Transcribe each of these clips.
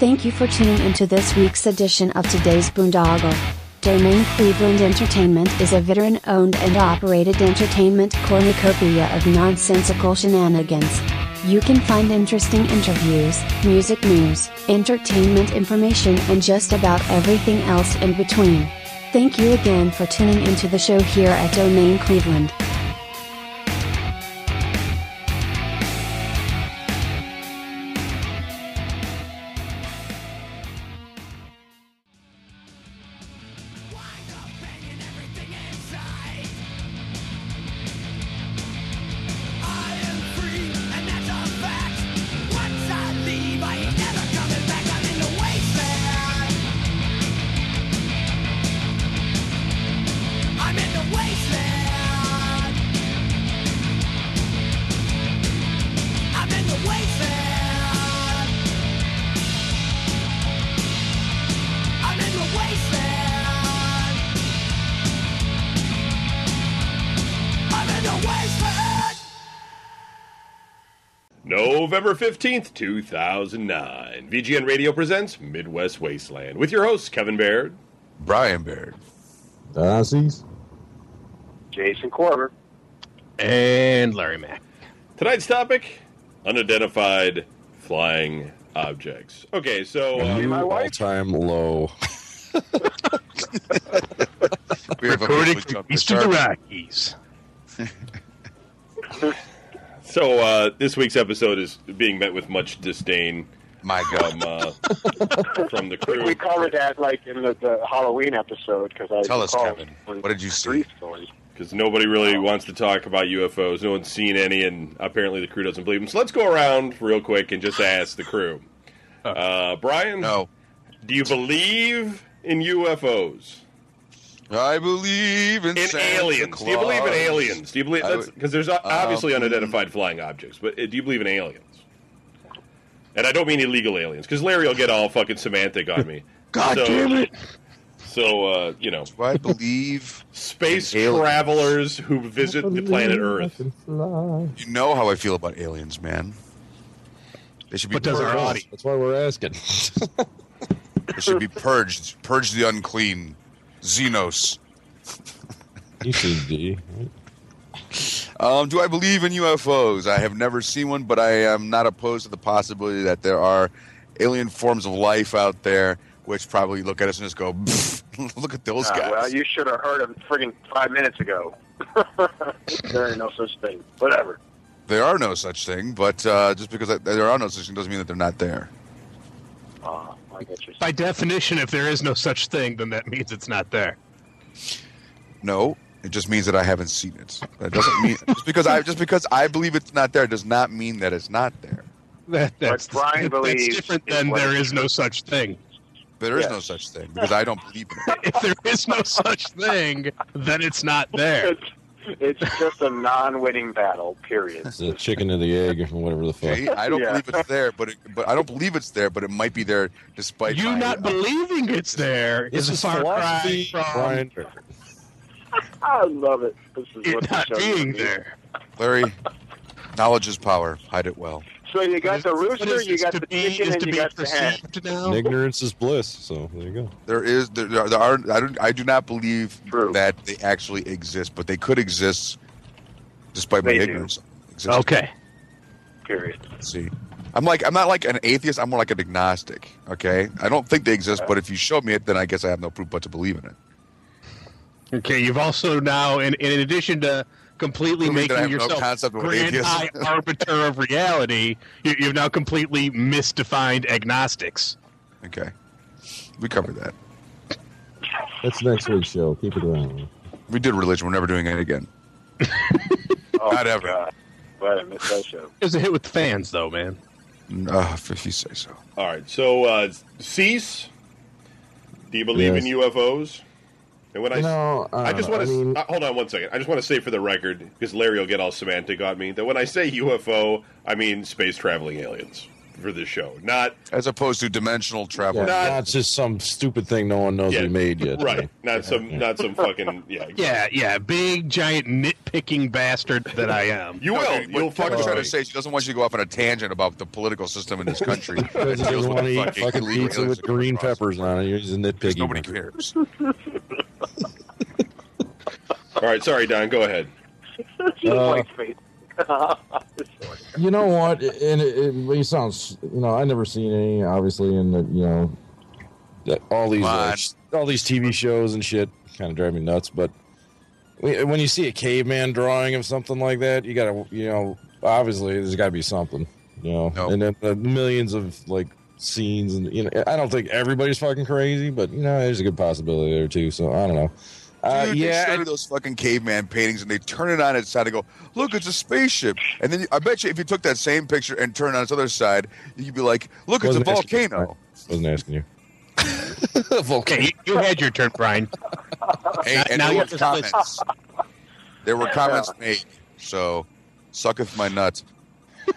Thank you for tuning into this week's edition of today's Boondoggle. Domain Cleveland Entertainment is a veteran owned and operated entertainment cornucopia of nonsensical shenanigans. You can find interesting interviews, music news, entertainment information, and just about everything else in between. Thank you again for tuning into the show here at Domain Cleveland. November 15th, 2009. VGN Radio presents Midwest Wasteland with your hosts, Kevin Baird, Brian Baird, Nazis, Jason Corber, and Larry Mack. Tonight's topic unidentified flying objects. Okay, so. Uh, all-time low. we have Recording officially from jumped the east of the. Rockies. So uh, this week's episode is being met with much disdain My God, from uh, from the crew. We covered that like in the, the Halloween episode because I Tell us, Kevin, what did you see? Because nobody really wants to talk about UFOs. No one's seen any, and apparently the crew doesn't believe them. So let's go around real quick and just ask the crew. Uh, Brian, no, do you believe in UFOs? I believe in, In Santa aliens? Do you believe in aliens? Do you believe that's because there's obviously um, unidentified flying objects, but uh, do you believe in aliens? And I don't mean illegal aliens, because Larry will get all fucking semantic on me. God So- damn it! So uh, you know, Do I believe? space travelers who visit the planet Earth. You know how I feel about aliens, man. They should be But purged. That's why we're asking. They should be purged. Purge the unclean. Xenos. you seen D? Um, do I believe in UFOs? I have never seen one, but I am not opposed to the possibility that there are alien forms of life out there, which probably look at us and just go, "Look at those Uh, guys." well, you should have heard him friggin' five minutes ago. there ain't no such thing. Whatever. There are no such thing, but uh, just because I, there are no such thing doesn't mean that they're not there. Uh, I get. By definition, if there is no such thing, then that means it's not there. No, it just means that I haven't seen it. That doesn't mean just because I just because I believe it's not there does not mean that it's not there. That, that's, Brian that's believes different than there is is no such thing. There is Yes. no such thing because I don't believe in it. If there is no such thing, then it's not there. It's, it's just a non-winning battle. Period. It's the chicken and the egg, or whatever the fuck. Okay? I don't Yeah. believe it's there, but it, but I don't believe it's there, but it might be there despite You my- not uh, believing it's there This is a is far cry from Brian. I love it. This is what it the not being there. Larry. Knowledge is power. Hide it well. So you got the rooster, you got to the be, chicken, is and to you be got the hen. perceived now. Ignorance is bliss. So there you go. There is there, there are, I, don't, I do not believe True. that they actually exist, but they could exist despite my do. ignorance. Exist. Okay. Period. See, I'm like I'm not like an atheist. I'm more like an agnostic. Okay, I don't think they exist, but if you show me it, then I guess I have no proof but to believe in it. Okay, you've also now, in, in addition to completely Proving that I making have no yourself grand high arbiter of reality, you, you've now completely misdefined agnostics. Okay, we covered that. That's next week's show. Keep it around. We did religion. We're never doing it again. Oh, Not ever. God. But I missed that show. It was a hit with the fans, though, man. Uh, if you say so. All right, so uh, cease. Do you believe in UFOs? And when I, No, uh, I just want I to mean- uh, hold on one second. I just want to say for the record, because Larry will get all semantic on me, that when I say UFO, I mean space traveling aliens. for this show, not As opposed to dimensional travel. Yeah, Not- not just some stupid thing no one knows Yeah, we made yet. right, not some not some fucking yeah. Yeah, yeah, big giant nitpicking bastard that I am. You will. Okay, You'll fucking trying to say she doesn't want you to go off on a tangent about the political system in this country. Because She doesn't want to eat the fucking pizza with green peppers on it. He's a Because nitpicky. nobody cares. All right, sorry, Don. Go ahead. Uh, You know what? And it, it, it sounds. You know, I never seen any. Obviously, in the you know, that all these uh, all these TV shows and shit kind of drive me nuts. But when when you see a caveman drawing of something like that, you gotta you know, obviously there's got to be something. You know, Nope. and then the millions of like scenes and you know, I don't think everybody's fucking crazy, but you know, there's a good possibility there too. So I don't know. Uh, Dude, yeah, they show you those fucking caveman paintings and they turn it on its side and go, look, it's a spaceship. And then I bet you if you took that same picture and turned it on its other side, you'd be like, look, it's a Wasn't volcano. wasn't asking you. Okay, you, you had your turn, Brian. Hey, and Now there you were have to comments. There were comments made. So, sucketh my nut.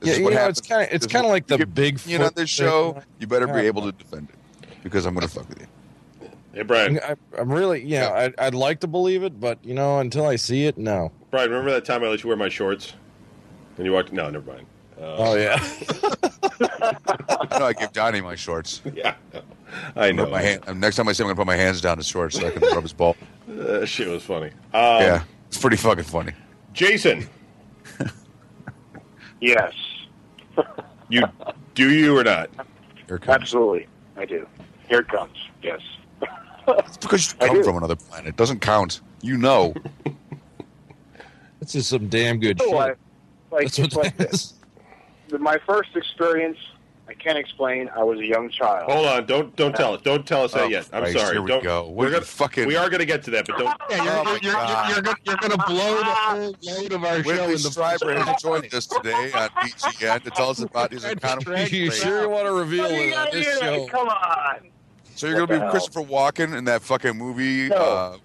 Yeah, you know, happens. it's kind of it's kind of like the big You know, on this show, you better be Yeah. able to defend it because I'm going to fuck with you. Hey, Brian. I, I'm really, you know, I'd, I'd like to believe it, but you know, until I see it, no. Brian, remember that time I let you wear my shorts? And you walked. No, never mind. Uh, Oh yeah, no, I give Donnie my shorts. yeah, I know. Rub my hand, next time I see him, I'm going to put my hands down his shorts so I can rub his ball. Uh, shit was funny. Um, yeah, it's pretty fucking funny. Jason, Yes, you do you or not? Here comes. absolutely. I do. Here it comes. Yes. It's because you come from another planet. It doesn't count. You know. this is some damn good So, shit. like, like, That's what like that this. My first experience, I can't explain. I was a young child. Hold on, don't don't tell us. Don't tell us that Oh, yet. I'm Christ, sorry. here we don't, go. We're, are gonna fucking- We are going to get to that, but don't. Yeah, you're, Oh, my you're, you're, you're, gonna, you're gonna blow the ah. whole load of our show Whitley in the Strieber has joined us today on VGN to tell us about his encounter. with you sure you want to reveal What do you it on this show? Come on. So you're going to be hell? Christopher Walken in that fucking movie? No. Uh,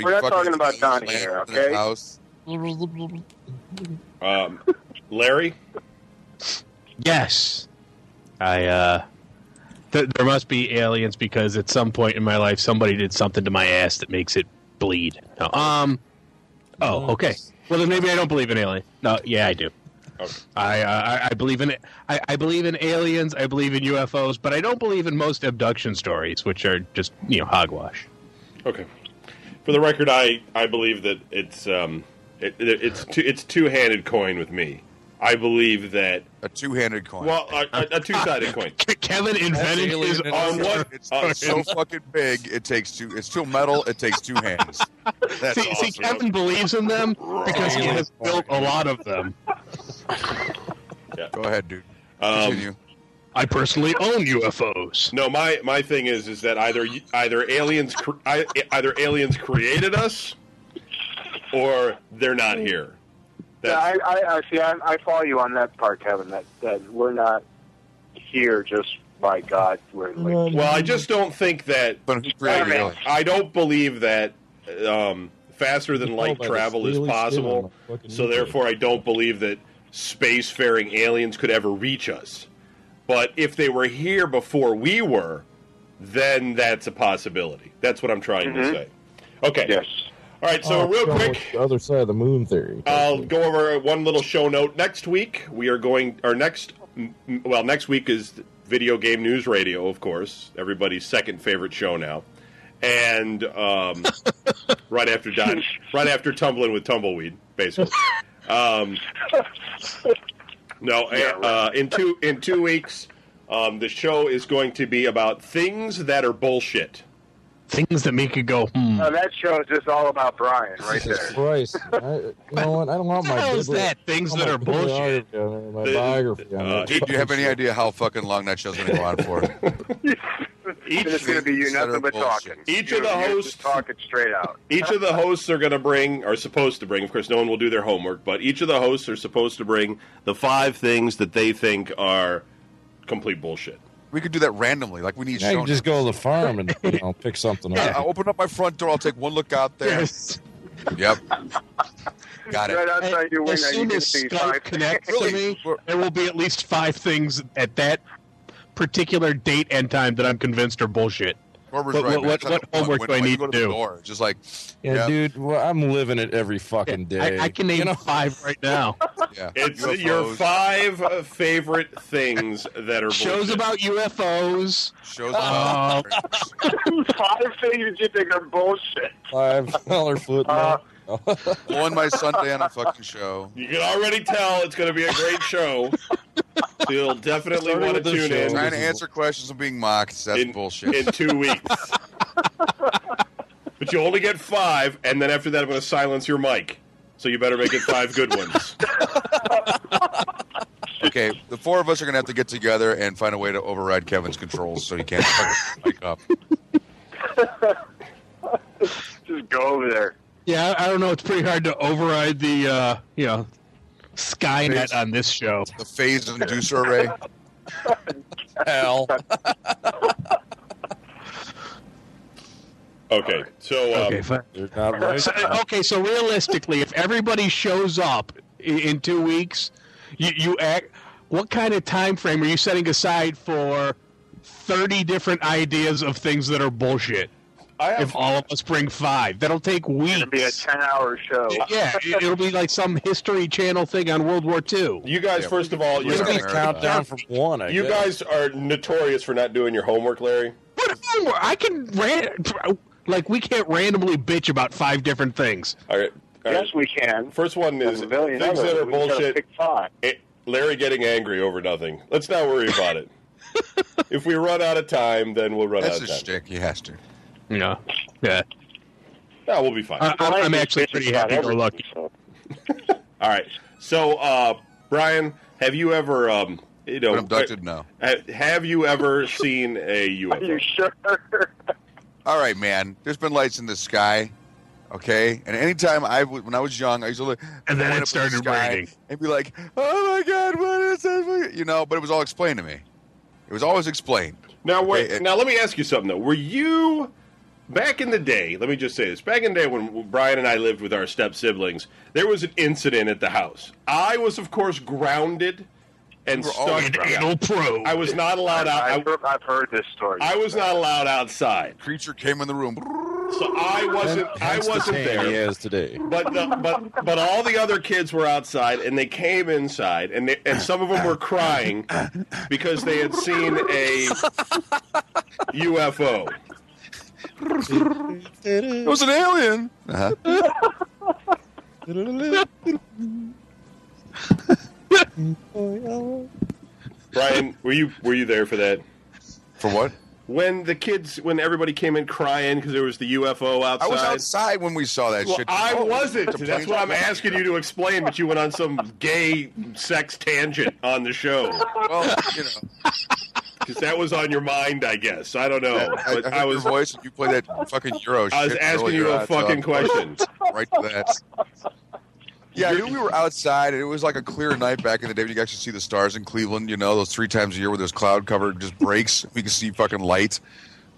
We're not talking about Donnie here, okay? House. Um, Larry, Yes. I, uh. Th- there must be aliens because at some point in my life somebody did something to my ass that makes it bleed. No, um. Oh, okay. Well, then maybe I don't believe in aliens. No, yeah, I do. Okay. I, uh, I believe in it. I, I believe in aliens. I believe in UFOs, but I don't believe in most abduction stories, which are just you know hogwash. okay. For the record, I I believe that it's um it, it, it's two, it's two handed coin with me. I believe that A two-handed coin. well a, a, a two sided coin. Kevin invented alien his in own itself. one. it's uh, so fucking big. It takes two. It's too metal. It takes two hands. That's See, see. Kevin believes in them because he has built a lot of them. Yeah. Go ahead, dude. Um, Continue. I personally own UFOs. No, my my thing is is that either either aliens cr- either aliens created us, or they're not here. Yeah, That's, I, I, I see. I, I follow you on that part, Kevin. That that we're not here just by God. We're like, well, I just don't think that But who created Wait a aliens? I don't believe that um, faster than light travel is possible. on the fucking So therefore, I don't believe that spacefaring aliens could ever reach us. But if they were here before we were, then that's a possibility. That's what I'm trying to Mhm. say. Okay. yes. All right. So Oh, real quick. The other side of the moon theory. I'll go over one little show note. Next week, we are going. Our next, m- m- well, next week is video game news radio, of course, everybody's second favorite show now, and um, right after Don, right after tumbling with tumbleweed, basically. Um, no, Yeah, right. uh, in two in two weeks, um, the show is going to be about things that are bullshit. Things that make you go, hmm. Uh, that show is just all about Brian, right Jesus there. Christ. I, you know what? I don't want my hell is bibli- that? Things that are don't want my bullshit. bibliography on it, My The- biography on uh, it. Dude, do you have any idea how fucking long that show's going to go on for? Each It's going to be you are nothing but bullshit. talking. Each You- of the you're hosts- just talking straight out. each of the hosts are going to bring, are supposed to bring, of course, no one will do their homework, but each of the hosts are supposed to bring the five things that they think are complete bullshit. We could do that randomly, like we need. I show can just go to the farm and you know, pick something I- up. I'll open up my front door. I'll take one look out there. Yes. Yep. Got it. right it. outside your as window, you soon can as Skype five. connects to me, there will be at least five things at that particular date and time that I'm convinced are bullshit. Corber's What- right, what- man. what- like what homework when- do I need go to the do? door, Just like, Yeah, Yeah. dude. Well, I'm living it every fucking day. I, I can name You know? five right now. yeah. It's UFOs, your five uh, favorite things that are Shows bullshit. about UFOs. shows Uh, about five things you think are bullshit. Five dollar foot. Uh, blowing my Sunday on a fucking show. You can already tell it's going to be a great show. So you'll definitely Starting want to with the tune show. in Trying to This is- answer questions and being mocked. That's in, bullshit. in two weeks. but you only get five, and then after that, I'm going to silence your mic. So you better make it five good ones. okay, the four of us are gonna have to get together and find a way to override Kevin's controls so he can't fucking mic up. Just go over there. Yeah, I I don't know. It's pretty hard to override the, uh, you know, Skynet on this show. The phase inducer array. Hell. Okay, so um, Okay, fine. Not right. So, okay, so realistically, if everybody shows up in, in two weeks, you, you act. What kind of time frame are you setting aside for thirty different ideas of things that are bullshit? I have If all of us bring five, that'll take weeks. It'll be a ten-hour show. Yeah, it- it'll be like some History Channel thing on World War II. you guys. Yeah, first of all, you're, gonna Just count down from one. I you guess. guys are notorious for not doing your homework, Larry. What homework? I can ran- like we can't randomly bitch about five different things. All right. all right. Yes, we can. First one is a billion things that are We bullshit. Pick five. Eh, Larry getting angry over nothing. Let's not worry about it. if we run out of time, then we'll run That's out of time. shtick. He has to. Yeah, yeah. No, we'll be fine. I, I'm, I'm actually pretty happy go everything, lucky. so. All right. So, uh, Brian, have you ever, um, you know, Been abducted? No. have you ever seen a UFO? Are you sure? All right, man. There's been lights in the sky. Okay, and anytime I w- when I was young, I used to look And then it up at the started raining. and be like, "Oh my god, what is this?" You know, but it was all explained to me. It was always explained. Now, wait. Okay, now, let me ask you something though. Were you back in the day? Let me just say this: back in the day when Brian and I lived with our step siblings, there was an incident at the house. I was, of course, grounded and You were stuck. grounded. Anal probe. I was not allowed out. I've, heard- I've heard this story. I was not allowed outside, Creature came in the room. so I wasn't. I Hence the wasn't tan there. He has today. But the, but but all the other kids were outside, and they came inside, and they, and some of them were crying because they had seen a UFO. It was an alien. Uh-huh. Brian, were you were you there for that? For what? When the kids, when everybody came in crying because there was the UFO outside. I was outside when we saw that Well, shit. I Oh, wasn't. That's what I'm asking you to explain. But you went on some gay sex tangent on the show Well, you know, because that was on your mind, I guess. I don't know, I, but I, I heard was your voice you play that fucking Euro I was asking you a fucking question. Right to that. Yeah, I knew we were outside, and it was like a clear night back in the day when you could actually see the stars in Cleveland. You know, those three times a year where there's cloud cover just breaks. We can see fucking light.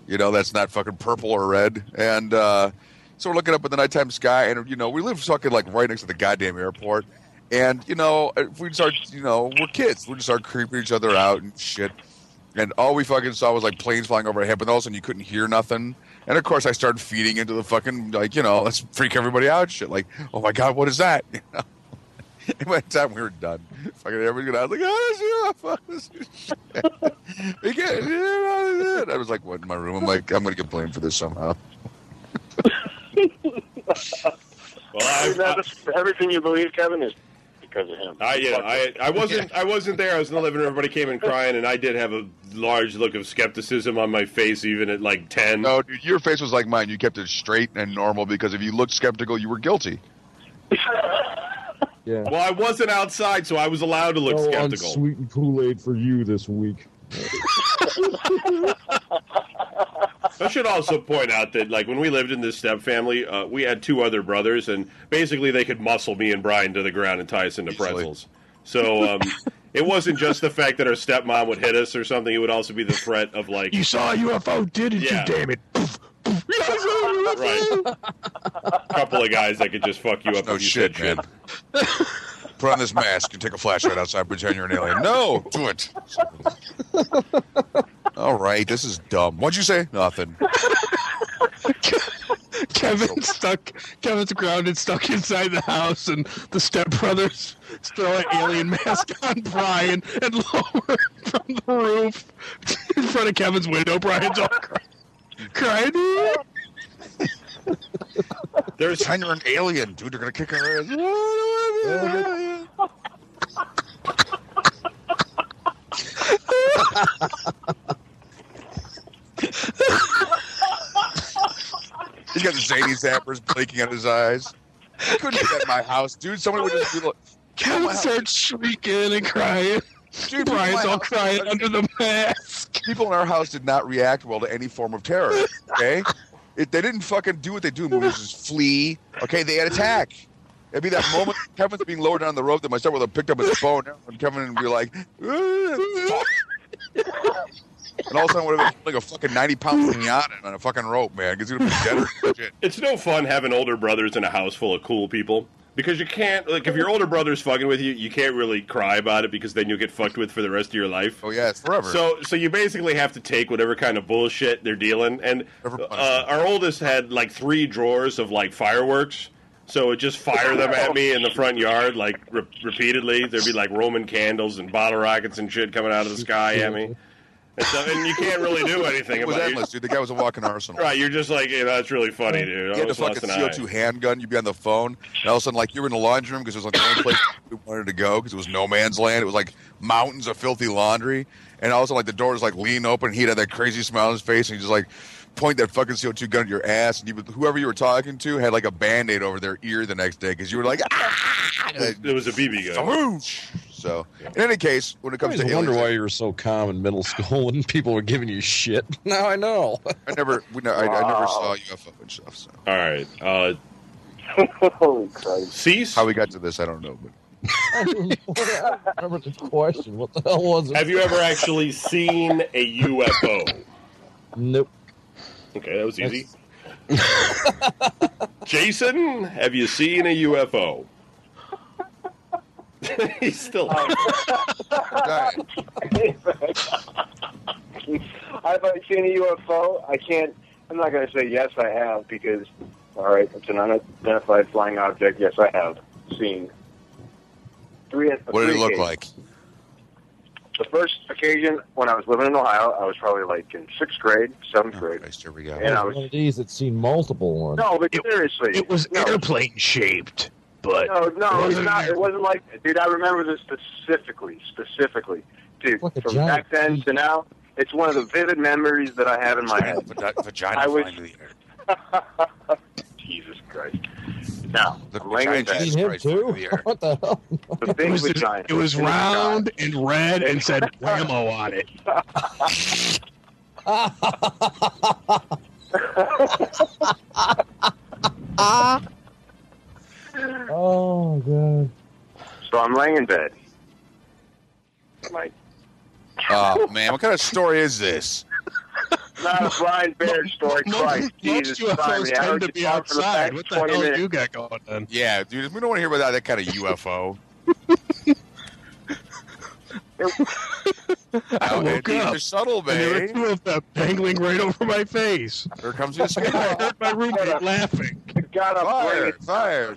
You know, that's not fucking purple or red. And uh, so we're looking up at the nighttime sky, and you know, we live fucking like right next to the goddamn airport. And you know, if we start, you know, we're kids. We just start creeping each other out and shit. And all we fucking saw was like planes flying overhead, but all of a sudden you couldn't hear nothing. And of course, I started feeding into the fucking like, you know, let's freak everybody out, shit. Like, oh my god, what is that? You know. And by the time we were done, fucking everybody got out like, oh, it's UFOs. we get it. I was like, what in my room? I'm like, I'm gonna get blamed for this somehow. Well, I, That's- everything you believe, Kevin, is because of him. I, you know, I, I wasn't, I wasn't there. I was in the living room. Everybody came in crying, and I did have a large look of skepticism on my face, even at like ten. No, dude, your face was like mine. You kept it straight and normal because if you looked skeptical, you were guilty. Yeah. Well, I wasn't outside, so I was allowed to look No skeptical. unsweetened Kool Aid for you this week. I should also point out that, like, when we lived in this step family, uh, we had two other brothers, and basically they could muscle me and Brian to the ground and tie us into Easily. pretzels. So um, it wasn't just the fact that our stepmom would hit us or something; it would also be the threat of like, You saw a UFO, didn't Yeah. you? Damn it! Poof, poof. right. Couple of guys that could just fuck you up. No if shit, man. Put on this mask and take a flashlight outside, pretend you're an alien. No, do it. All right, this is dumb. What'd you say? Nothing. Kevin's stuck. Kevin's grounded, stuck inside the house, and the stepbrothers throw an alien mask on Brian and lower from the roof in front of Kevin's window. Brian's all crying. crying. There's Pretend you're an alien, dude. They're gonna kick our ass. He's got the zany zappers blinking at his eyes. I couldn't do that in my house, dude. Somebody would just be like, Kevin starts shrieking and crying. dude, Brian's all crying under the mask. people in our house did not react well to any form of terror. Okay, it, they didn't fucking do what they do in movies: is flee. Okay, they had attack. It'd be that moment Kevin's being lowered down the rope that my stepbrother picked up his phone, and Kevin would be like, "Ah, fuck." and all of a sudden would have been like a fucking ninety pound pinata on a fucking rope, man, because have it's no fun having older brothers in a house full of cool people because you can't like if your older brother's fucking with you, you can't really cry about it because then you'll get fucked with for the rest of your life. Oh yeah, it's forever. So, so you basically have to take whatever kind of bullshit they're dealing. And uh, our oldest had like three drawers of like fireworks, so it just fire them at me in the front yard like re- repeatedly. There'd be like Roman candles and bottle rockets and shit coming out of the sky at me. And, so, and you can't really do anything it was about it. endless, dude. The guy was a walking arsenal. Right, you're just like, yeah, that's really funny, dude. You had a fucking. CO2 handgun. You'd be on the phone, and all of a sudden, like you were in the laundry room because it was like the only place we wanted to go because it was no man's land. It was like mountains of filthy laundry, and all of a sudden, like the door was like leaning open. And he'd have that crazy smile on his face, and he's just like point that fucking CO2 gun at your ass, and you, whoever you were talking to had like a band aid over their ear the next day because you were like, ah! It was a BB gun. So, in any case, when it comes always to wonder aliens, why you were so calm in middle school when people were giving you shit. Now I know. I never, we, ne- I, I never Wow. saw UFO and stuff. So, All right, uh, Holy Christ. cease. how we got to this, I don't know, but. I remember the question. What the hell was it? Have you ever actually seen a UFO? Nope. Okay, that was easy. Jason, have you seen a UFO? He's still. Oh. Dying. Have I seen a UFO? I can't. I'm not going to say yes, I have because, all right, it's an unidentified flying object. Yes, I have seen. Three. What did it look occasions. like? The first occasion when I was living in Ohio, I was probably like in sixth grade, seventh Oh, grade, Christ, here we go. and I one was. of these that's seen multiple ones. No, but It- seriously, It was no, airplane shaped, but No, no, It it's wasn't It wasn't like, dude. I remember this specifically, specifically, dude. Like from back then to now, it's one of the vivid memories that I have in my head. Vagina I was- flying through the air. Jesus Christ! Now, The I'm vagina bed. Jesus him Christ too? the air. What the hell? The it big was, vagina. it was in the sky. round and red and said whammo on it. Oh god. So I'm laying in bed. Like, Oh man, what kind of story is this? not a Brian Baird story. Most, Christ, Jesus, most Brian, UFOs I heard tend to be talk for the outside. What the hell minutes. you got going on? Yeah, dude, we don't want to hear about that, that kind of UFO. I Oh, woke up You're subtle, and there were two of them dangling right over my face. Here comes the I heard my roommate laughing. God, I'm Fire, fire.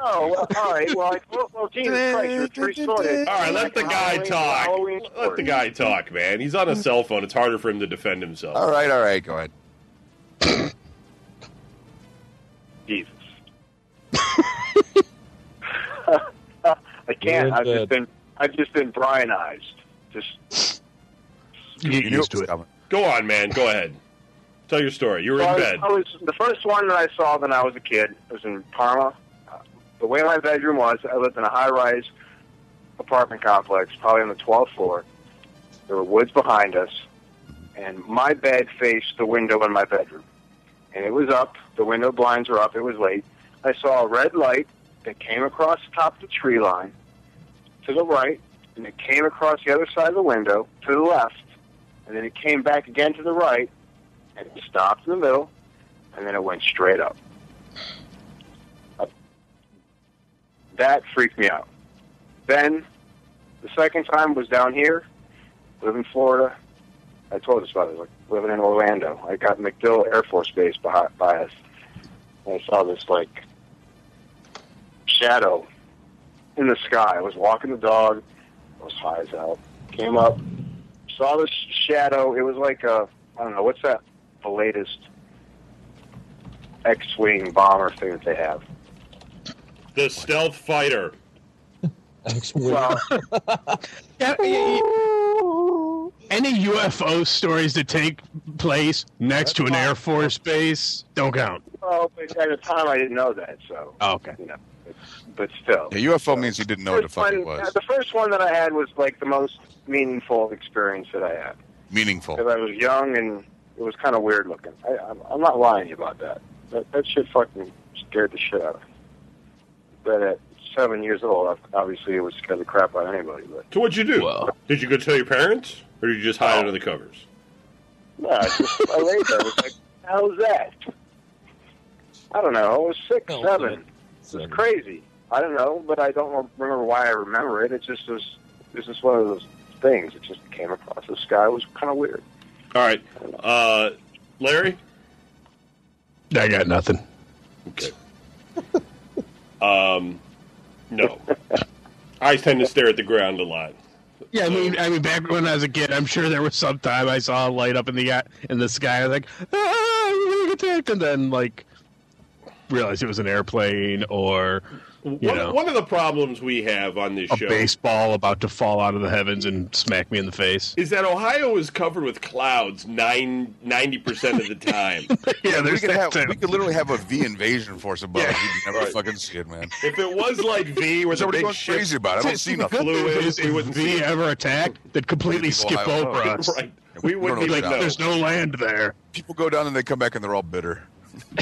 Oh, well, all right. Well, I, well, well, Jesus Christ, you're pretty sorted. All right, let the guy talk. Let the guy talk, man. He's on a cell phone. It's harder for him to defend himself. All right, all right, go ahead. Jesus. I can't. I've just been. I've just been Brianized. Just. You You get used to it. Go on, man. Go ahead. Tell your story. You were So I in was, bed. I was the first one that I saw when I was a kid. was in Parma. Uh, The way my bedroom was, I lived in a high-rise apartment complex, probably on the 12th floor. There were woods behind us, and my bed faced the window in my bedroom. And it was up. The window blinds were up. It was late. I saw a red light that came across the top of the tree line to the right, and it came across the other side of the window to the left, and then it came back again to the right, and it stopped in the middle, and then it went straight up. That freaked me out. Then, the second time was down here, live in Florida. I told us about it, like living in Orlando. I got MacDill Air Force Base behind, by us. And I saw this, like, shadow in the sky. I was walking the dog. I was high as hell. Came up, saw this shadow. It was like a, I don't know, what's that? The latest X-wing bomber thing that they have. The stealth fighter. Well, Yeah, y- y- any UFO stories that take place next to an Air Force base don't count. well, at the time I didn't know that, so Oh, okay. you know. But, but still, Yeah, UFO means you didn't know what the First fuck it one- was. Uh, the first one that I had was like the most meaningful experience that I had Meaningful. because I was young and it was kind of weird looking. I, I'm, I'm not lying about that. That that shit fucking scared the shit out of me. But at seven years old, obviously it would scare the crap out of anybody. But So what'd you do? Well. Did you go tell your parents, or did you just hide No. under the covers? no, I just I laid there. I was like, "How's that?" I don't know. I was six, Oh, seven. okay. It was crazy. I don't know, but I don't remember why I remember it. It just was. It was just one of those things. It just came across the sky. It was kind of weird. All right, uh, Larry. I got nothing. Okay. um, no. I tend to stare at the ground a lot. Yeah, I mean, I mean, back when I was a kid, I'm sure there was some time I saw a light up in the in the sky. I was like, ah, we're being attacked, and then like realized it was an airplane or One, know. one of the problems we have on this a show baseball about to fall out of the heavens and smack me in the face. is that Ohio is covered with clouds nine, 90% of the time. yeah, we could that have we could literally have a V invasion force above. Yeah. We'd never Right. fucking see it, man. if it was like V, where the Somebody going ship crazy about it. I don't see the nothing. good flew is if wouldn't see V ever attack, they'd completely skip Ohio. over us. right, we We wouldn't Be like, know. there's no land there. People go down and they come back and they're all bitter.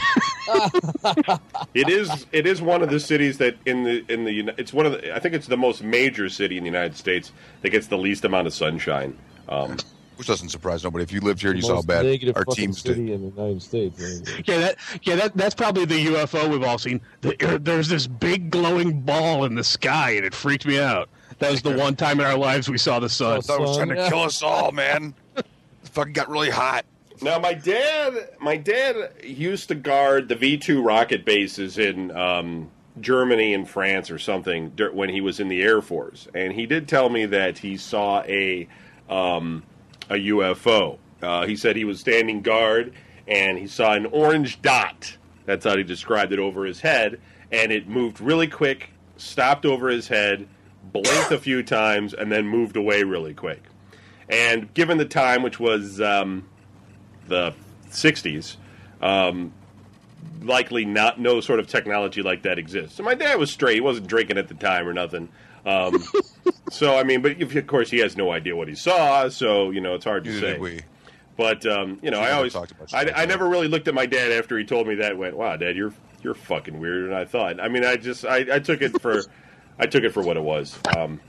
It is. It is one of the cities that in the in the. It's one of the. I think it's the most major city in the United States that gets the least amount of sunshine. Um, Which doesn't surprise nobody. If you lived here and you saw how bad our fucking teams did. city in the United States. man. Yeah, that yeah that that's probably the UFO we've all seen. The, there's this big glowing ball in the sky, and it freaked me out. That was the one time in our lives we saw the sun. I thought it was trying to kill us all, man. It fucking got really hot. Now, my dad, my dad used to guard the V two rocket bases in um, Germany and France or something when he was in the Air Force, and he did tell me that he saw a um, a UFO. Uh, he said he was standing guard and he saw an orange dot. That's how he described it over his head, and it moved really quick, stopped over his head, blinked a few times, and then moved away really quick. And given the time, which was um, the 60s, um, likely not no sort of technology like that exists. So my dad was straight; he wasn't drinking at the time or nothing. Um, so I mean, but if, of course he has no idea what he saw, so you know it's hard to Neither say. we. But um, you know, I always, talked about shit I, I never really looked at my dad after he told me that. Went, wow, Dad, you're you're fucking weirder than I thought. I mean, I just I, I took it for I took it for what it was. Um,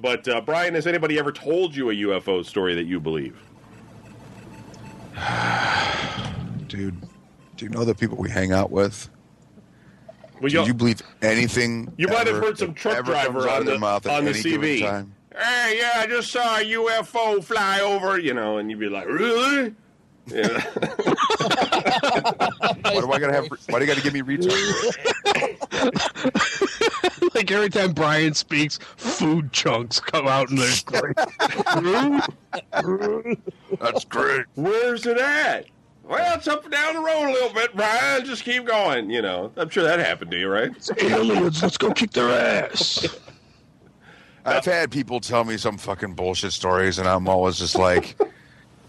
but uh, Brian, has anybody ever told you a UFO story that you believe? Dude, do you know the people we hang out with? Well, Do you believe anything? You might have heard some truck driver on the- mouth on the any CB. time? Hey, yeah, I just saw a UFO fly over, you know, and you'd be like, really? Yeah. Why do I gotta have? Why do you gotta give me retards? like every time Brian speaks, food chunks come out and there's like, That's great. Where's it at? Well, it's up and down the road a little bit, Brian. Just keep going. You know, I'm sure that happened to you, right? aliens. Let's go kick their ass. I've had people tell me some fucking bullshit stories, and I'm always just like,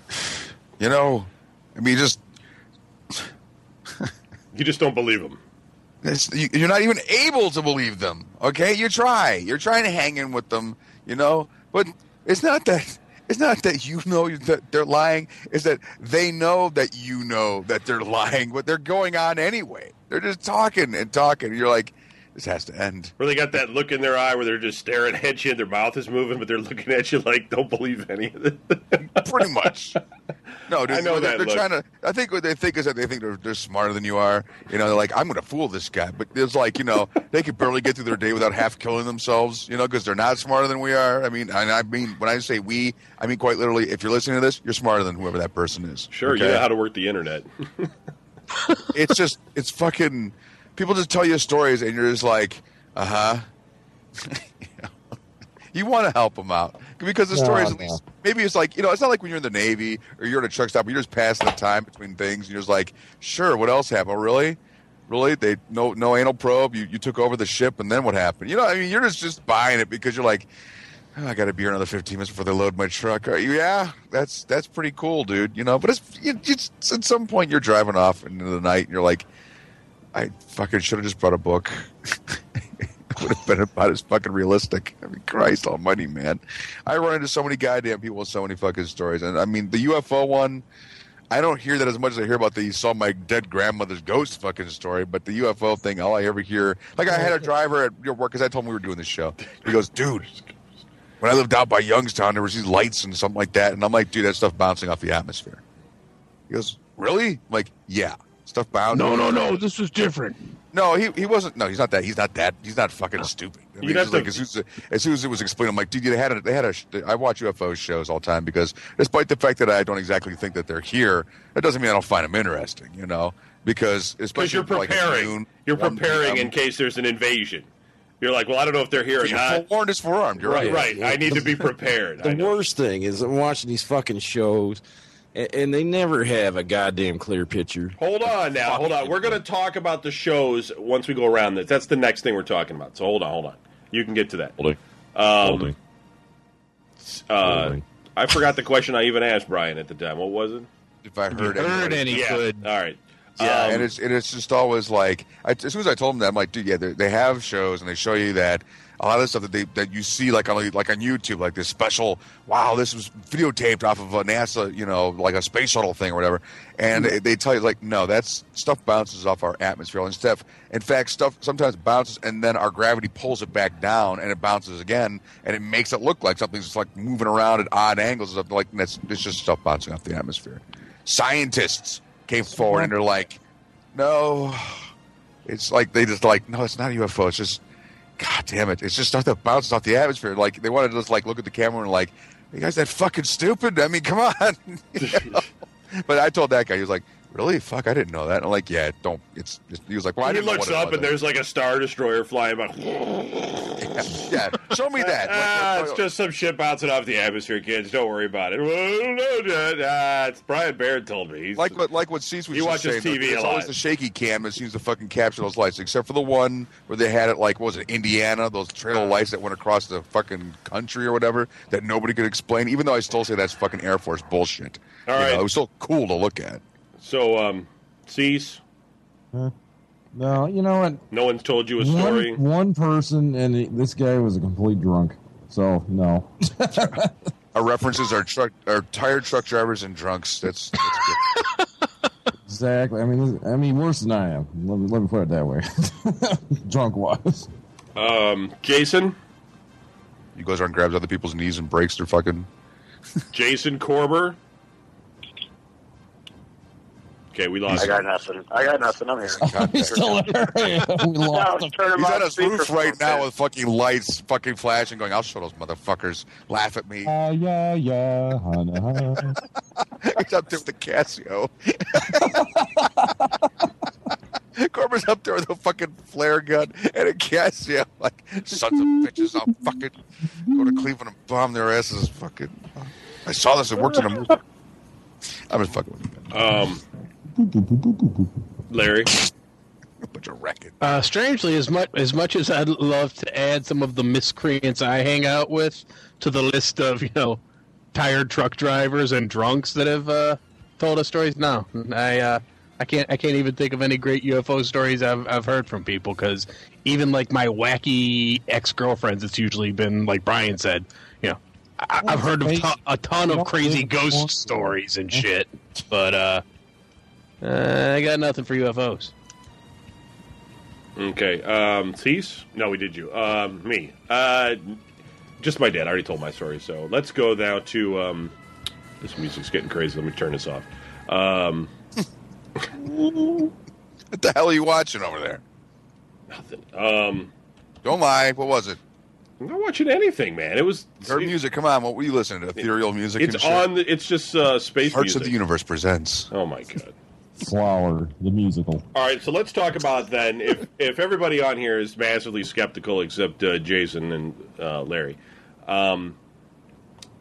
you know, I mean, just You just don't believe them. It's, you, you're not even able to believe them. Okay, you try. You're trying to hang in with them, you know, but it's not that. It's not that you know that they're lying. It's that they know that you know that they're lying, but they're going on anyway. They're just talking and talking. You're like, This has to end. Where they got that look in their eye where they're just staring at you and their mouth is moving, but they're looking at you like, don't believe any of it. Pretty much. No, dude, I know they're, that they're trying to. I think what they think is that they think they're, they're smarter than you are. You know, they're like, I'm going to fool this guy, but it's like, you know, they could barely get through their day without half killing themselves. You know, because they're not smarter than we are. I mean, and I mean when I say we, I mean quite literally. If you're listening to this, you're smarter than whoever that person is. Sure, you know how to work the internet. it's just it's fucking people just tell you stories and you're just like uh-huh you, know, you want to help them out because the No, stories at least maybe it's like you know it's not like when you're in the navy or you're at a truck stop you're just passing the time between things and you're just like sure what else happened oh, really really they no no anal probe you, you took over the ship and then what happened you know i mean you're just just buying it because you're like "Oh, I got to be here another 15 minutes before they load my truck. You? Yeah, that's that's pretty cool, dude. You know, but it's, you, it's at some point you're driving off into the night and you're like, I fucking should have just brought a book. it would have been about as fucking realistic. I mean, Christ Almighty, man! I run into so many goddamn people with so many fucking stories, and I mean the UFO one. I don't hear that as much as I hear about the you saw my dead grandmother's ghost fucking story, but the UFO thing, all I ever hear, like I had a driver at your work because I told him we were doing this show. He goes, dude, when I lived out by Youngstown, there was these lights and something like that, and I'm like, dude, that stuff bouncing off the atmosphere. He goes, really? I'm like, yeah, stuff bouncing. No, no, no. This was different. No, he he wasn't. No, he's not that. He's not that. He's not fucking stupid. I mean, You'd have to- like as soon as, as soon as it was explained, I'm like, dude, they had a, they had a. I watch UFO shows all the time because, despite the fact that I don't exactly think that they're here, that doesn't mean I don't find them interesting. You know, because Because especially you're for, like, at preparing. noon, you're 1 preparing p.m., in case there's an invasion. You're like, well, I don't know if they're here or You're not. forewarned is forearmed. You're Right, right. right. I need to be prepared. I The know. worst thing is I'm watching these fucking shows, and, and they never have a goddamn clear picture. Hold on now. Hold on. We're going to talk about the shows once we go around this. That's the next thing we're talking about. So hold on, hold on. You can get to that. Holding, Um, holding, uh, holding. I forgot the question I even asked Brian at the time. What was it? If I heard, Heard anybody- any yeah. good? All right. Yeah, Um, and it's and it's just always like I, as soon as I told them that I'm like, dude, yeah, they, they have shows and they show you that a lot of the stuff that they that you see like on like on YouTube, like this special, wow, this was videotaped off of a NASA, you know, like a space shuttle thing or whatever, and they, they tell you like, no, that's stuff bounces off our atmosphere and stuff. In fact, stuff sometimes bounces and then our gravity pulls it back down and it bounces again and it makes it look like something's just like moving around at odd angles stuff like that's it's just stuff bouncing off the atmosphere. Scientists came forward and they're like, no, it's like they just like, no, it's not a UFO. It's just, god damn it, it's just stuff that bounces off the atmosphere. Like they wanted to just like look at the camera and like, you guys that fucking stupid. I mean, come on. You know? But I told that guy, he was like, really? Fuck, I didn't know that. And I'm like, yeah, don't. It's. Just, he was like, well, I he looks up was. and there's like a star destroyer flying by. yeah, show me that. Ah, Like, it's just some shit bouncing off the atmosphere, kids. Don't worry about it. Well, no, no, ah, it's Brian Baird told me. He's, like what like what was He watches saying, TV It's always the shaky cam that seems to fucking capture those lights, except for the one where they had it like what was it Indiana, those trail of lights that went across the fucking country or whatever that nobody could explain. Even though I still say that's fucking Air Force bullshit. All You right. know, it was still cool to look at. So, um, cease. No, you know what? No one's told you a story. One, one person, and he- this guy was a complete drunk. So no. Our references are truck, are tired truck drivers and drunks. That's, that's good. Exactly. I mean, this- I mean, worse than I am. Let me, let me put it that way. Drunk wise. Um, Jason, He goes around and grabs other people's knees and breaks their fucking. Jason Corber. Okay, we lost. I got nothing. I got nothing. I'm here. He's still there. we I lost was him. He's on his roof right now with fucking lights, fucking flashing, going, "I'll show those motherfuckers. Laugh at me." Ah, yeah, yeah, hana, hana. He's up there with the Casio. Corber's up there with a fucking flare gun and a Casio. Like, sons of bitches, I'll fucking go to Cleveland and bomb their asses. Fucking. I saw this. It worked in a movie. I'm just fucking with you. Um, Larry. A bunch of racket. Uh, strangely, as much as much as I'd love to add some of the miscreants I hang out with to the list of you know tired truck drivers and drunks that have uh, told us stories, no, I uh, I can't I can't even think of any great UFO stories I've I've heard from people because even like my wacky ex girlfriends, it's usually been like Brian said, you know. I, I've heard of to- a ton of crazy ghost stories and shit, but uh, uh, I got nothing for UFOs. Okay. Um, Cease? No, we did you. Um, me. Uh, just my dad. I already told my story. So let's go now to. Um, this music's getting crazy. Let me turn this off. Um, What the hell are you watching over there? nothing. Um, Don't lie. What was it? I'm not watching anything, man. It was. Her music. Come on. What were you listening to? Ethereal music. It's and shit? on. The, it's just uh, space Hearts music. of the Universe presents. Oh my god. Flower, the musical. All right, so let's talk about then if if everybody on here is massively skeptical except uh, Jason and uh, Larry. Um,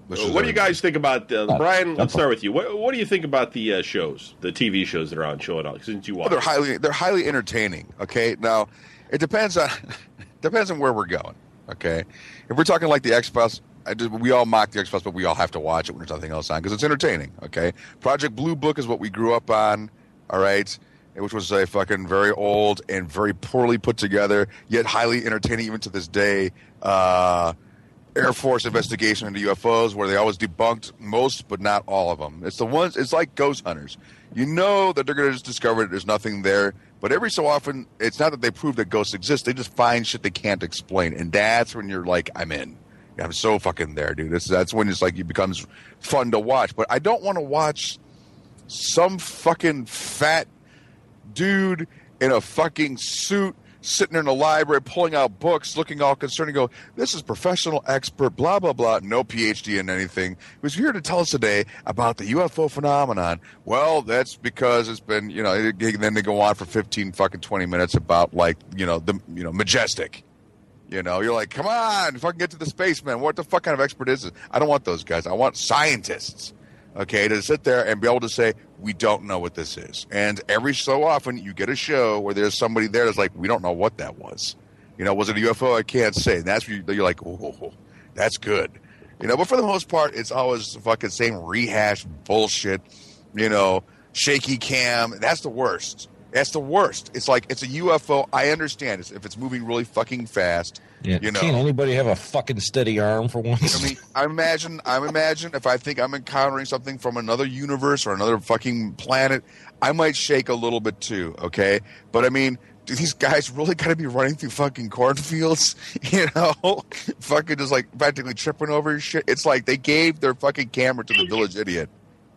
what do you guys think about uh, Brian? Let's start with you. What, what do you think about the uh, shows, the TV shows that are on Show It All? Since you Well, they're highly they're highly entertaining. Okay, now it depends on depends on where we're going. Okay, if we're talking like the X Files, I just, we all mock the X Files, but we all have to watch it when there's nothing else on because it's entertaining. Okay, Project Blue Book is what we grew up on. All right. Which was a fucking very old and very poorly put together, yet highly entertaining even to this day. Uh, Air Force investigation into UFOs, where they always debunked most, but not all of them. It's the ones. It's like ghost hunters. You know that they're going to just discover that there's nothing there, but every so often, it's not that they prove that ghosts exist. They just find shit they can't explain, and that's when you're like, I'm in. I'm so fucking there, dude. This, that's when it's like it becomes fun to watch. But I don't want to watch some fucking fat dude in a fucking suit sitting in a library pulling out books looking all concerned and go this is professional expert blah blah blah no phd in anything was here to tell us today about the ufo phenomenon well that's because it's been you know then they go on for 15 fucking 20 minutes about like you know the you know majestic you know, you're like, come on, fucking get to the spaceman. What the fuck kind of expert is this? I don't want those guys. I want scientists, okay, to sit there and be able to say, we don't know what this is. And every so often, you get a show where there's somebody there that's like, we don't know what that was. You know, was it a UFO? I can't say. And that's where you- you're like, oh, that's good. You know, but for the most part, it's always fucking same rehash bullshit. You know, shaky cam. That's the worst. That's the worst. It's like it's a UFO. I understand it's, if it's moving really fucking fast. Yeah. You know. Can't anybody have a fucking steady arm for once? I mean, I imagine, I imagine if I think I'm encountering something from another universe or another fucking planet, I might shake a little bit too. Okay, but I mean, do these guys really got to be running through fucking cornfields? You know, fucking just like practically tripping over shit. It's like they gave their fucking camera to the village idiot.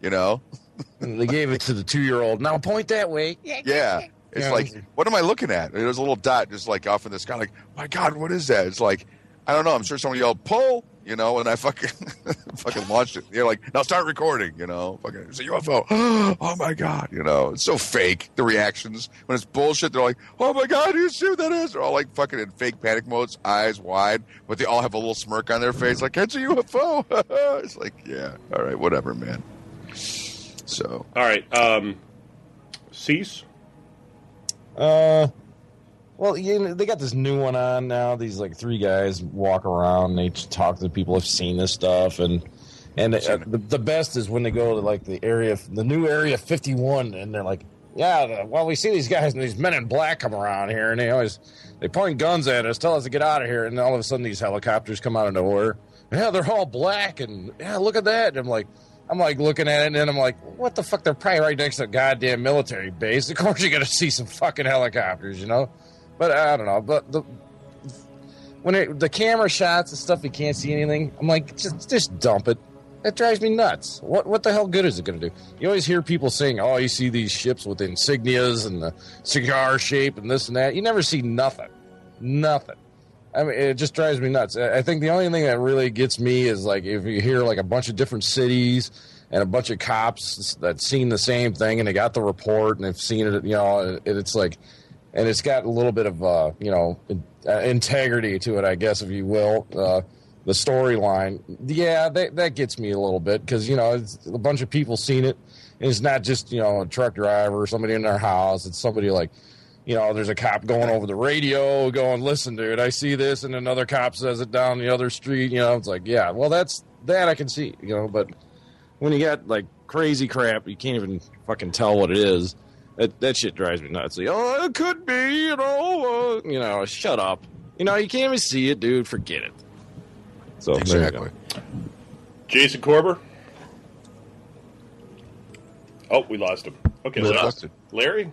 You know? they gave it to the two year old. Now point that way. Yeah. It's Yeah. like, what am I looking at? And There's a little dot just like off in the sky. Like, my God, what is that? It's like, I don't know. I'm sure someone yelled, pull, you know, and I fucking fucking launched it. You're like, now start recording, you know. Fucking, it's a UFO. oh my God, you know. It's so fake, the reactions. When it's bullshit, they're like, oh my God, you see what that is? They're all like fucking in fake panic modes, eyes wide, but they all have a little smirk on their face, like, it's a UFO. it's like, yeah, all right, whatever, man. So, all right, um, Cease. Uh, well, you know, they got this new one on now. These like three guys walk around. They talk to people who've seen this stuff, and and uh, the, the best is when they go to like the area, the new area fifty one, and they're like, yeah, well, we see these guys and these men in black come around here, and they always they point guns at us, tell us to get out of here, and all of a sudden these helicopters come out of nowhere. Yeah, they're all black, and yeah, look at that. And I'm like. I'm like looking at it, and then I'm like, "What the fuck? They're probably right next to a goddamn military base. Of course, you're gonna see some fucking helicopters, you know." But uh, I don't know. But the when it, the camera shots and stuff, you can't see anything. I'm like, just just dump it. That drives me nuts. What what the hell good is it going to do? You always hear people saying, "Oh, you see these ships with insignias and the cigar shape and this and that." You never see nothing, nothing. I mean, it just drives me nuts. I think the only thing that really gets me is like if you hear like a bunch of different cities and a bunch of cops that seen the same thing and they got the report and they've seen it. You know, and it's like, and it's got a little bit of uh, you know uh, integrity to it, I guess, if you will. Uh, the storyline, yeah, that that gets me a little bit because you know a bunch of people seen it. And it's not just you know a truck driver or somebody in their house. It's somebody like you know, there's a cop going over the radio going, listen, dude, I see this. And another cop says it down the other street. You know, it's like, yeah, well, that's that I can see, you know, but when you got like crazy crap, you can't even fucking tell what it is. That, that shit drives me nuts. Like, oh, it could be, you know, uh, you know, shut up. You know, you can't even see it, dude. Forget it. So exactly. Jason Corber. Oh, we lost him. Okay, We Larry.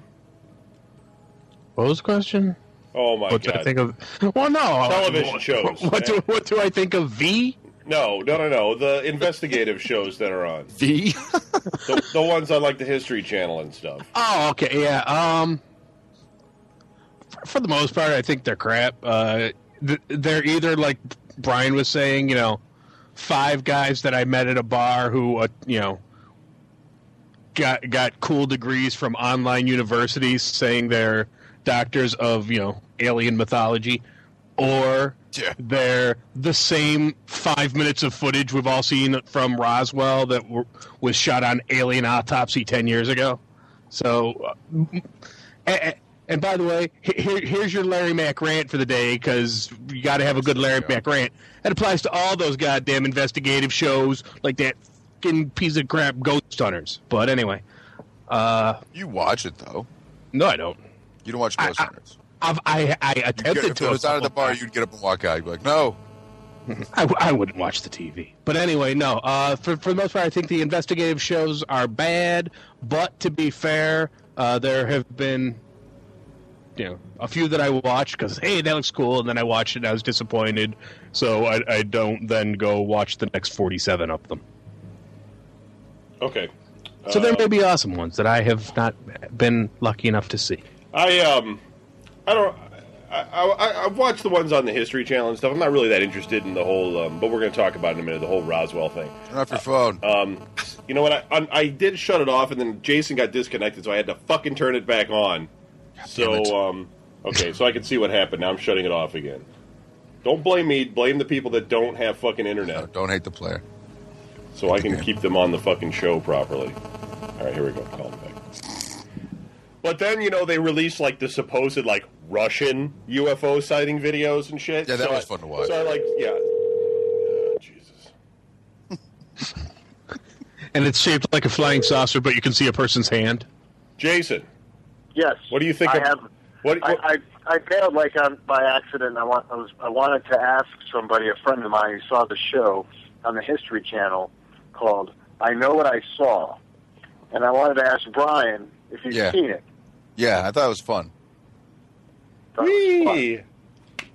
Lost him. Larry. What was the question? Oh my god. what do I think of? Well, no. Television what, shows. What do what do I think of V? No, no, no, no. The investigative shows that are on. V. The, the ones on like the History Channel and stuff. Oh, okay, yeah. Um, for, for the most part, I think they're crap. Uh, they're either like Brian was saying, you know, five guys that I met at a bar who, uh, you know, got got cool degrees from online universities, saying they're doctors of you know alien mythology, or Yeah. they're the same five minutes of footage we've all seen from Roswell that were, was shot on alien autopsy ten years ago. So, uh, and, and by the way, here, here's your Larry Mack rant for the day because you got to have a good Larry Mack rant. That applies to all those goddamn investigative shows like that fucking piece of crap Ghost Hunters. But anyway, uh, You watch it though. no, I don't. You don't watch I- Ghost I- Hunters. I've, I I You'd get- attempted if to. it was out of the bar, you'd get up and walk out. You'd be like, "No, I, I wouldn't watch the TV. But anyway, no. Uh, for for the most part, I think the investigative shows are bad. But to be fair, uh, there have been, you know, a few that I watched because hey, that looks cool, and then I watched it and I was disappointed. So I, I don't then go watch the next forty-seven of them. Okay. So Uh, there may be awesome ones that I have not been lucky enough to see. I um, I don't. I, I, I've watched the ones on the History Channel and stuff. I'm not really that interested in the whole, um, but we're going to talk about in a minute. The whole Roswell thing. turn off your phone." Um, you know what? I, I, I did shut it off, and then Jason got disconnected, so I had to fucking turn it back on. So, um, okay, so I can see what happened. Now I'm shutting it off again. Don't blame me. Blame the people that don't have fucking No, internet, don't hate the player. so I can keep them on the fucking show properly. All right, here we go. Call. But then you know they released like the supposed like Russian UFO sighting videos and shit. Yeah, that So was I- fun to watch. So I like, yeah. Uh, Jesus. And it's shaped like a flying saucer, but you can see a person's hand. Jason, Yes. what do you think? I of, have. What, I, what- I I bailed like on by accident. I want I was I wanted to ask somebody, a friend of mine who saw the show on the History Channel called "I Know What I Saw," and I wanted to ask Brian if he's Yeah. seen it. Yeah, I thought it was fun. Thought it was fun.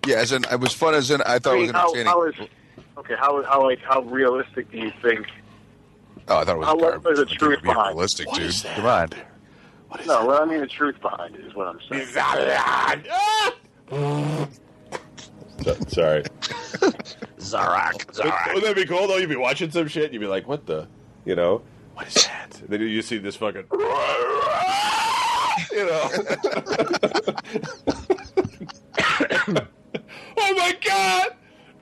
Yeah, as in it was fun. As in I thought I it mean, was how, entertaining. how is okay? How how like how realistic do you think? oh, I thought it was how- what garbage. was the It truth be behind it? realistic, What dude. is that? Come on. No, well, I mean the truth behind it is what I'm saying. So- Sorry. Zarak. Wouldn't that be cool though? You'd be watching some shit, you'd be like, "What the?" You know, what is that? And then you see this fucking, you know. oh my god!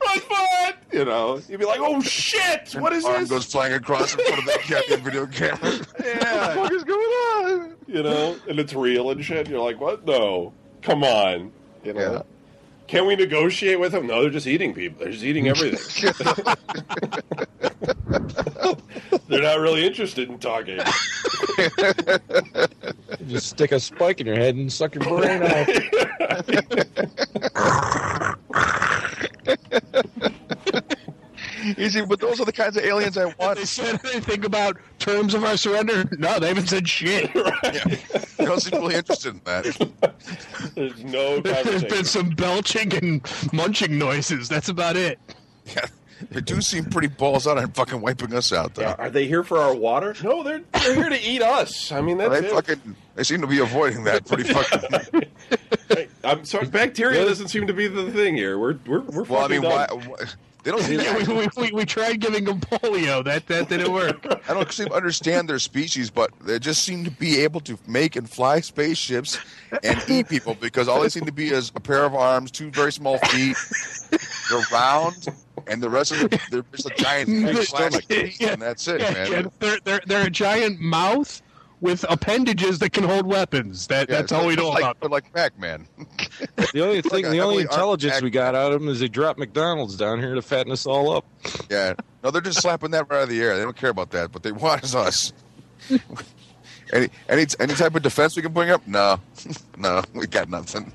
Run for it! You know, you'd be like, "Oh shit! What is Arm this?" goes flying across in front of the goddamn video camera. yeah. What is going on? You know, and it's real and shit. You're like, "What? No, come on!" You know. Yeah. Can we negotiate with them? No, they're just eating people. They're just eating everything. they're not really interested in talking. Just stick a spike in your head and suck your brain out. Easy, but those are the kinds of aliens I want. They said anything about terms of our surrender? No, they haven't said shit. Yeah. They don't seem really interested in that. There's no There's been some belching and munching noises. That's about it. Yeah, they do seem pretty balls out and fucking wiping us out, though. Yeah, are they here for our water? No, they're they're here to eat us. I mean, that's they it. fucking they seem to be avoiding that pretty fucking. Hey, I'm sorry, bacteria doesn't seem to be the thing here. We're we're we're well, I fucking mean, why, why they don't Yeah, we, we, we, we tried giving them polio. That that didn't work. I don't seem to understand their species, but they just seem to be able to make and fly spaceships and eat people because all they seem to be is a pair of arms, two very small feet. They're round, and the rest of them they're just a giant plastic Yeah, and that's it, yeah, man. yeah, they're, they're, they're a giant mouth with appendages that can hold weapons. That Yeah, that's all we they're know like, about. They're like Pac-Man. The only thing, a the only intelligence we got out of them is they dropped McDonald's down here to fatten us all up. Yeah. No, they're just slapping that right out of the air. They don't care about that. What they want is us. any any any type of defense we can bring up? No, no, we got nothing.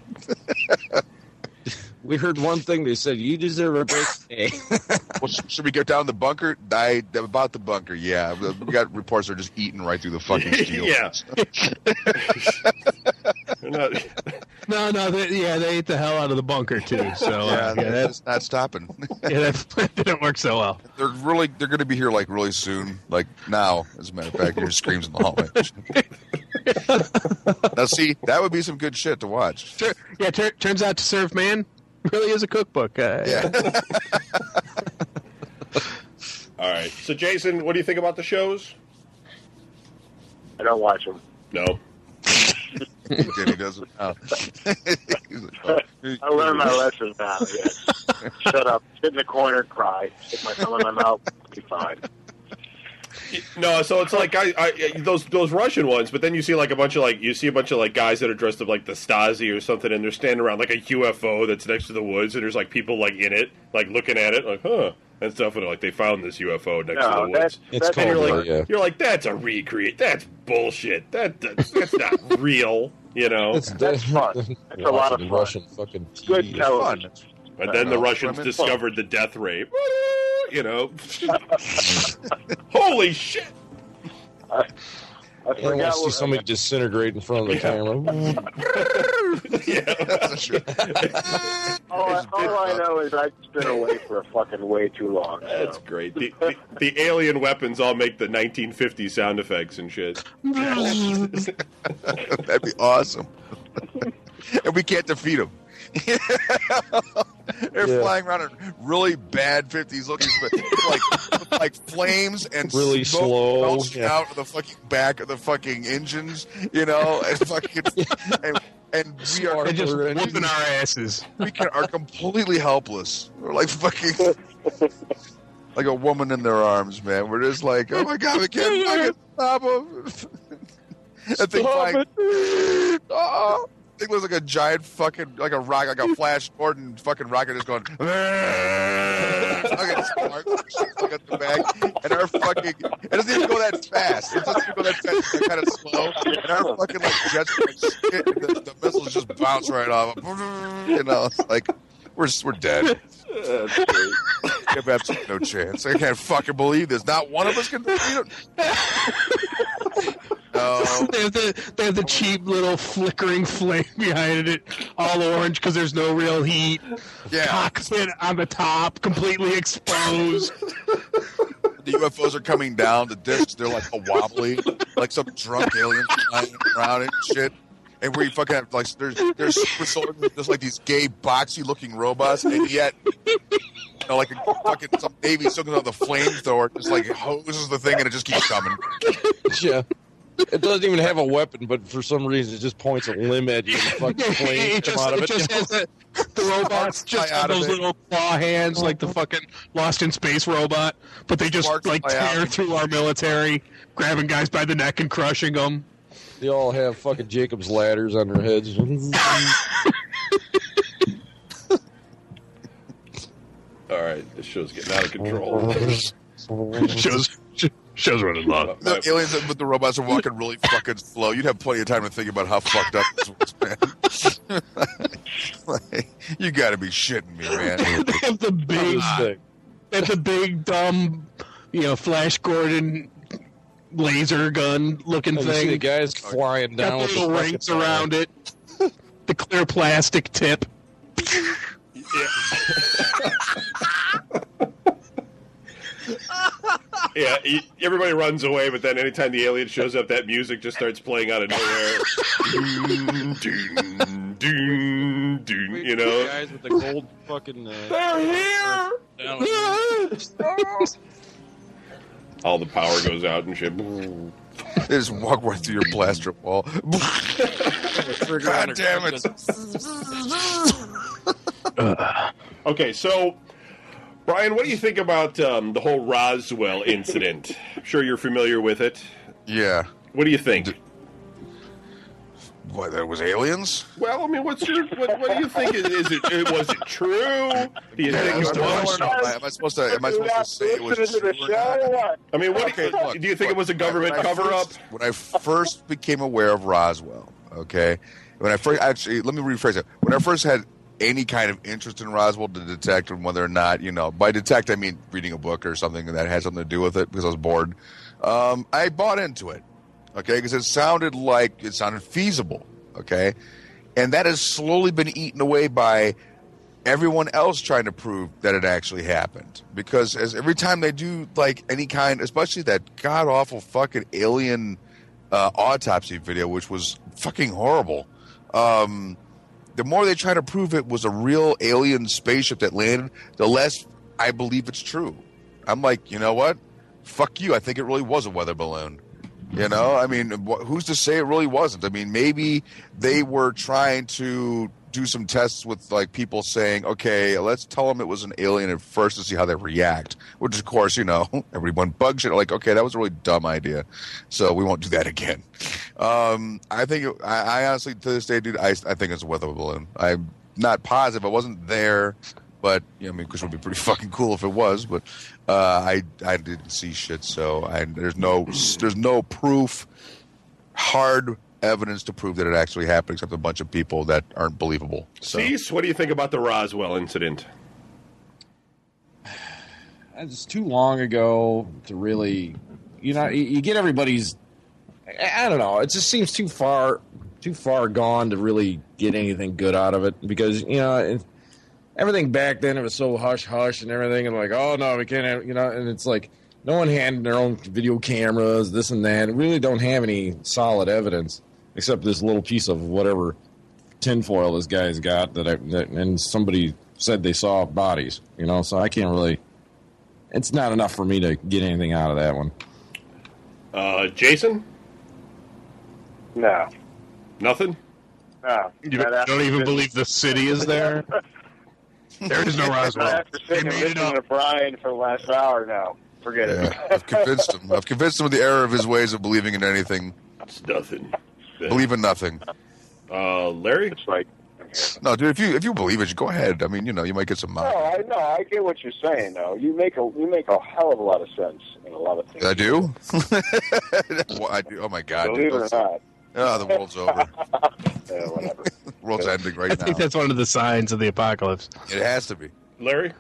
We heard one thing. They said you deserve a break. today." Well, sh- should we get down the bunker? Die about the bunker. Yeah, we got reports they're just eating right through the fucking steel. Yeah. Not- No, no, they, yeah, they ate the hell out of the bunker too. So Yeah, uh, yeah, that's not stopping. yeah, that didn't work so well. they're really they're going to be here like really soon, like now. As a matter of fact, there's screams in the hallway. now, see, that would be some good shit to watch. Tur- yeah, tur- turns out to serve man really is a cookbook. Uh, Yeah, All right. So, Jason, what do you think about the shows? I don't watch them. No. Jenny does it now. Like, oh. I learned my lesson now. Yes. Shut up. Sit in the corner, cry. Stick my thumb in my mouth. Be fine. No, so it's like I, I those those Russian ones, but then you see like a bunch of like you see a bunch of like guys that are dressed up like the Stasi or something, and they're standing around like a UFO that's next to the woods, and there's like people like in it, like looking at it, like huh, and stuff, and like they found this UFO next to No, the that's woods. It's that's And you're like, yeah. you're like, that's a recreate. That's bullshit. That that's, that's not real. You know. It's That's fun. That's a lot of fun. Russian fucking good TV. television. And then the Uh, Russians women- discovered the death ray. You know. Holy shit! I I don't want forgot to see what, somebody disintegrate in front of the Yeah. camera. yeah. That's true. all, I, all I know is I've been away for a fucking way too long. That's So. great. The, the, the alien weapons all make the 1950 sound effects and shit. That'd be awesome. and we can't defeat them. They're Yeah. flying around in really bad fifties looking, but like like flames and Really smoke slow, belching yeah. out of the fucking back of the fucking engines, you know, and fucking and, and we are They're just Smart. whooping our asses. we can, are completely helpless. We're like fucking like a woman in their arms, man. We're just like, oh my god, we can't fucking stop them. that thing flying. Oh, thing looks like a giant fucking like a rock, like a Flash Gordon fucking rocket, just going. fucking sparks at the back, and our fucking it doesn't even go that fast. It doesn't even go that fast. It's kind of slow, and our fucking like jets like shit, the, the missiles just bounce right off. You know, it's like we're we're dead. We have absolutely no chance. I can't fucking believe this. Not one of us can him. No. Oh. They have the they have the cheap little flickering flame behind it, all orange because there's no real heat. Yeah. Cockpit on the top, completely exposed. The UFOs are coming down. The discs, they're like a wobbly, like some drunk alien flying around and shit. And where you fucking have like there's there's super soldiers, there's like these gay boxy looking robots, and yet you know like a fucking some navy still out the flamethrower, just like hoses the thing, and it just keeps coming. yeah. It doesn't even have a weapon, but for some reason it just points a limb at you and fucking Yeah, flames it just, out of it it. just has the, the robots just have those little claw hands like the fucking Lost in Space robot, but they just Sparks like tear through our military, grabbing guys by the neck and crushing them. They all have fucking Jacob's ladders on their heads. All right, this show's getting out of control. shows shows running long. The aliens with the robots are walking really fucking slow. You'd have plenty of time to think about how fucked up this was, man. Like, you got to be shitting me, man. they have the big, This thing. they have the big dumb, you know, Flash Gordon laser gun looking And you see the thing. guys flying Got down the with the little rings around it. The clear plastic tip. yeah, e- everybody runs away, but then anytime the alien shows up, that music just starts playing out of nowhere. Doon, doon, doon, doon, you know? guys with the gold fucking. Uh, They're here! All the power goes out and shit. They just walk right through your plaster wall. God damn it. Okay, so Brian, what do you think about um, the whole Roswell incident? I'm sure you're familiar with it. Yeah. What do you think? What, that was aliens? Well, I mean, what's your what, what do you think? Is, is it uh, was it true? Do you think it was? Am I supposed to? Am I supposed to say it was Listening to true or show not? I mean, what Okay, do you, look, do you think look, it was a government when I cover up? When I first became aware of Roswell, okay, when I first actually let me rephrase it. When I first had any kind of interest in Roswell to detect and whether or not you know by detect I mean reading a book or something that had something to do with it because I was bored. Um, I bought into it, okay, because it sounded like it sounded feasible. Okay, and that has slowly been eaten away by everyone else trying to prove that it actually happened. Because as every time they do like any kind, especially that god awful fucking alien uh, autopsy video, which was fucking horrible. Um, the more they try to prove it was a real alien spaceship that landed, the less I believe it's true. I'm like, you know what? Fuck you. I think it really was a weather balloon. You know, I mean, wh- who's to say it really wasn't? I mean, maybe they were trying to do some tests with like people saying, okay, let's tell them it was an alien at first to see how they react. Which, of course, you know, everyone bugs it. Like, okay, that was a really dumb idea, so we won't do that again. Um, I think, it, I, I honestly, to this day, dude, I, I think it's a weather balloon. I'm not positive. I wasn't there, but you know, I mean, because it would be pretty fucking cool if it was. But uh, I, I didn't see shit, so I, there's no, there's no proof, hard evidence to prove that it actually happened, except a bunch of people that aren't believable. So. Cease, what do you think about the Roswell incident? It's too long ago to really, you know, you, you get everybody's. I, I don't know. It just seems too far, too far gone to really get anything good out of it because you know. Everything back then it was so hush hush and everything and like oh no we can't have you know and it's like no one had their own video cameras this and that really don't have any solid evidence except this little piece of whatever tinfoil this guy's got that, I, that and somebody said they saw bodies you know so i can't really it's not enough for me to get anything out of that one Uh, Jason, No. nothing. No. You Not don't even believe the city is there? there is no Not Roswell. after They sitting and made it listening up. to Brian for the last hour now. Forget it. I've convinced him. I've convinced him of the error of his ways of believing in anything. It's nothing. Believe in nothing. Uh, Larry, It's like, No, dude. If you if you believe it, go ahead. I mean, you know, you might get some. money. no, I know. I get what you're saying, though. You make a you make a hell of a lot of sense in a lot of things. I do. well, I do. Oh my god. Believe it or not. Oh, the world's over. Yeah, whatever. The world's ending I right now. think that's one of the signs of the apocalypse. It has to be. Larry.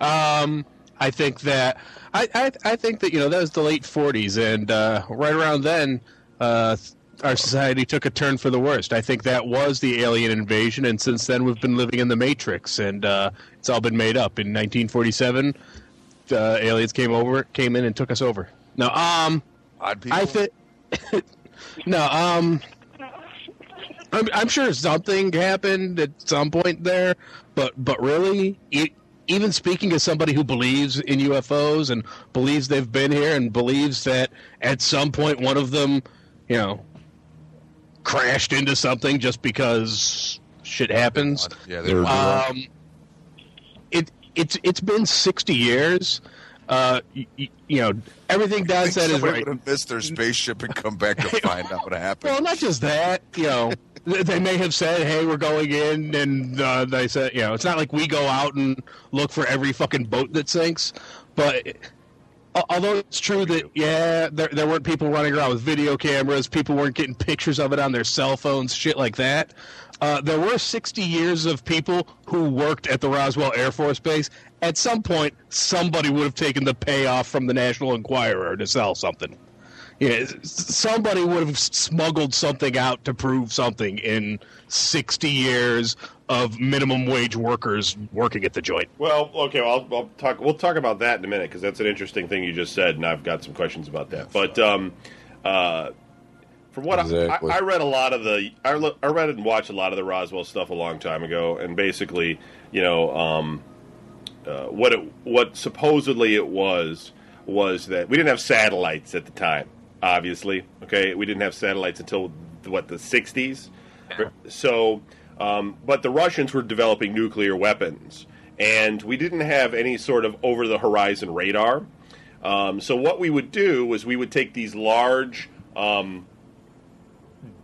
Um, I think that I, I I think that you know that was the late '40s, and uh, right around then, uh, our society took a turn for the worst. I think that was the alien invasion, and since then we've been living in the Matrix, and uh, it's all been made up. In 1947, the aliens came over, came in, and took us over. No, um, Odd people. I think no, um, I'm, I'm sure something happened at some point there, but but really, e even speaking as somebody who believes in UFOs and believes they've been here and believes that at some point one of them, you know, crashed into something just because shit happens. Yeah, they were. Um, it it's it's been sixty years. Uh, y- y- you know, everything Don said is right. would have missed their spaceship and come back to find out what happened. Well, not just that. You know, they may have said, "Hey, we're going in," and uh, they said, "You know, it's not like we go out and look for every fucking boat that sinks." But although it's true that yeah, there there weren't people running around with video cameras, people weren't getting pictures of it on their cell phones, shit like that. Uh, there were 60 years of people who worked at the Roswell Air Force Base. At some point, somebody would have taken the payoff from the National Enquirer to sell something. Yeah, somebody would have smuggled something out to prove something in 60 years of minimum wage workers working at the joint. Well, okay, well, I'll, I'll talk. We'll talk about that in a minute because that's an interesting thing you just said, and I've got some questions about that. But um, uh, from what Exactly. I, I, I read, a lot of the I, lo- I read and watched a lot of the Roswell stuff a long time ago, and basically, you know, um, uh, what it what supposedly it was was that we didn't have satellites at the time. Obviously, okay, we didn't have satellites until what the '60s. So, um, but the Russians were developing nuclear weapons, and we didn't have any sort of over the horizon radar. Um, so what we would do was we would take these large, um,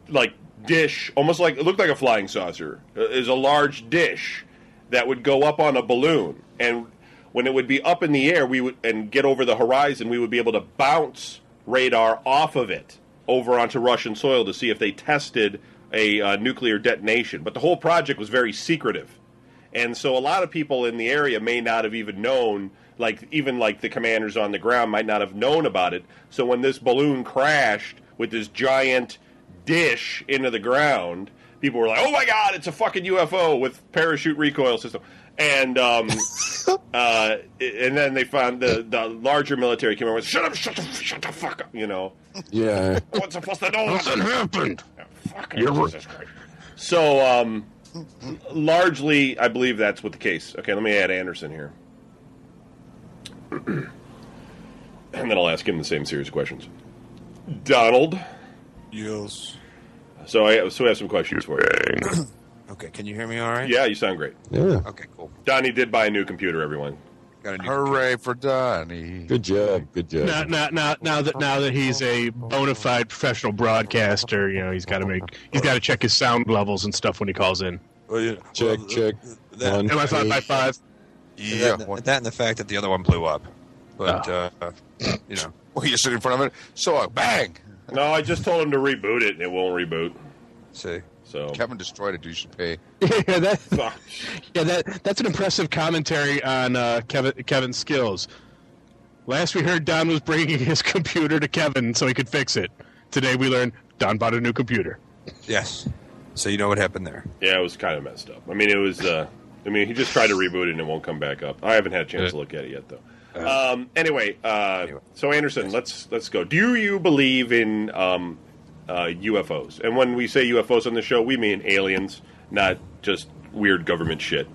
like dish, almost like it looked like a flying saucer. uh, Is a large dish that would go up on a balloon, and when it would be up in the air, we would and get over the horizon, we would be able to bounce radar off of it over onto Russian soil to see if they tested a uh, nuclear detonation. But the whole project was very secretive. And so a lot of people in the area may not have even known, like even like the commanders on the ground might not have known about it. So when this balloon crashed with this giant dish into the ground, people were like, "Oh my god, it's a fucking UFO with parachute recoil system." And um, uh, and then they found the the larger military came over and shut up, shut the, shut the fuck up, you know. Yeah. What's one's supposed to know Nothing happened. Fucking You're Jesus Christ. So, um, largely, I believe that's what the case. Okay, let me add Anderson here, and then I'll ask him the same series of questions. Donald. Yes. So I so we have some questions for you. Okay, can you hear me all right? Yeah, you sound great. Yeah. Okay, cool. Donnie did buy a new computer. Everyone. Got a new Hooray for Donnie. Good job. Good job. Now, now, now, now that now that he's a bona fide professional broadcaster, you know he's got to make he's got to check his sound levels and stuff when he calls in. Well, yeah, Check, well, check. That, One, Am I five by five? Yeah. that, One, that and the fact that the other one blew up. But, uh, you know. well, you sit in front of it. So uh, bang. No, I just told him to reboot it, and it won't reboot. See. So Kevin destroyed it. You should pay. yeah, that, Fuck. yeah, that that's an impressive commentary on uh, Kevin Kevin's skills. Last we heard, Don was bringing his computer to Kevin so he could fix it. Today we learned Don bought a new computer. Yes. So you know what happened there. Yeah, it was kind of messed up. I mean, it was. Uh, I mean, he just tried to reboot it and it won't come back up. I haven't had a chance to look at it yet, though. Um, anyway, uh, so Anderson, let's let's go. Do you believe in um, uh, UFOs? And when we say UFOs on the show, we mean aliens, not just weird government shit.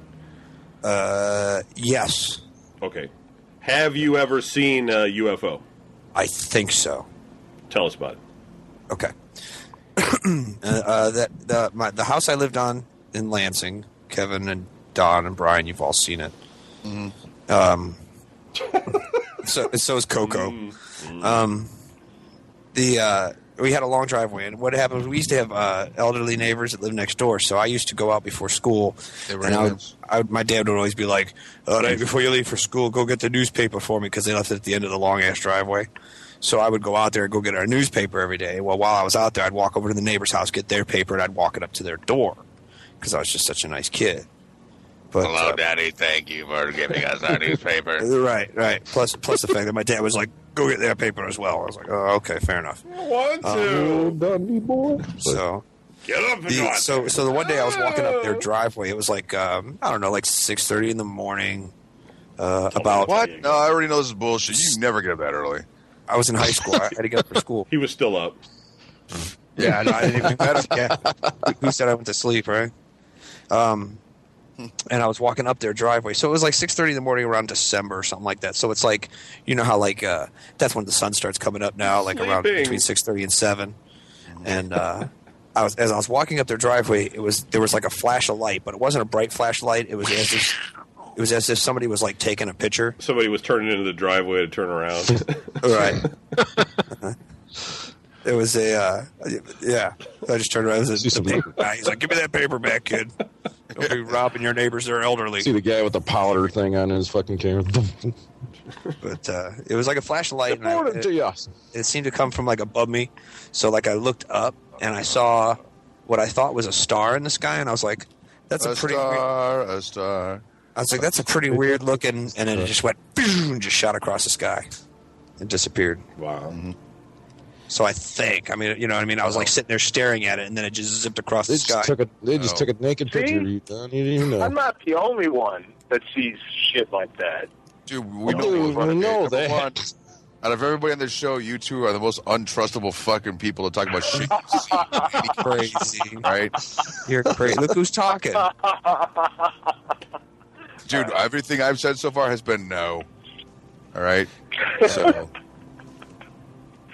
Uh, yes. Okay. Have you ever seen a UFO? I think so. Tell us about it. Okay. uh, uh, that the my, the house I lived on in Lansing, Kevin and Don and Brian, you've all seen it. Um, so so is Coco. Um, the uh, we had a long driveway, and what happened was we used to have uh, elderly neighbors that lived next door. So I used to go out before school, and I would. I would, my dad would always be like, "All right, before you leave for school, go get the newspaper for me," because they left it at the end of the long ass driveway. So I would go out there and go get our newspaper every day. Well, while I was out there, I'd walk over to the neighbor's house, get their paper, and I'd walk it up to their door because I was just such a nice kid. But, Hello, uh, Daddy. Thank you for giving us our newspaper. Right, right. Plus, plus the fact that my dad was like, "Go get that paper as well." I was like, "Oh, okay, fair enough." One, Oh, two. Dundee boy. So, Get up and the, so, so the one day I was walking up their driveway. It was like um, I don't know, like six thirty in the morning. Uh, about What? No, I already know this is bullshit. You never get up that early. I was in high school. I had to get up for school. He was still up. Yeah, no, I didn't even get up yet. Who- Who said I went to sleep, right? Um, and I was walking up their driveway. So it was like six thirty in the morning around December or something like that. So it's like you know how like uh, that's when the sun starts coming up now, like around between six thirty and seven. And uh, I was as I was walking up their driveway, it was there was like a flash of light, but it wasn't a bright flashlight. It was as if it was as if somebody was like taking a picture. Somebody was turning into the driveway to turn around. Right. it was a uh, yeah. I just turned around. It was See a, some- paper guy. He's like, "Give me that paper back, kid. Don't be robbing your neighbors. They're elderly." See the guy with the powder thing on his fucking camera. But uh, it was like a flashlight, and I, Forward to it, you. it seemed to come from like above me. So like I looked up and I saw what I thought was a star in the sky, and I was like, "That's a, a pretty." Weird, star, a star. I was like, "That's a pretty weird looking," and then it just went boom, just shot across the sky and disappeared. wow. So I think, I mean, you know, what I mean, I was like sitting there staring at it, and then it just zipped across They the sky. took a they just Oh. took a naked See? picture of you, Don. You didn't even I'm not the only one that sees shit like that. Dude, we know, Dude, who's running we know Number that. one, Out of everybody on this show, you two are the most untrustable fucking people to talk about shit. you see, crazy. right? You're crazy. Look who's talking. Dude, everything I've said so far has been no. All right? So.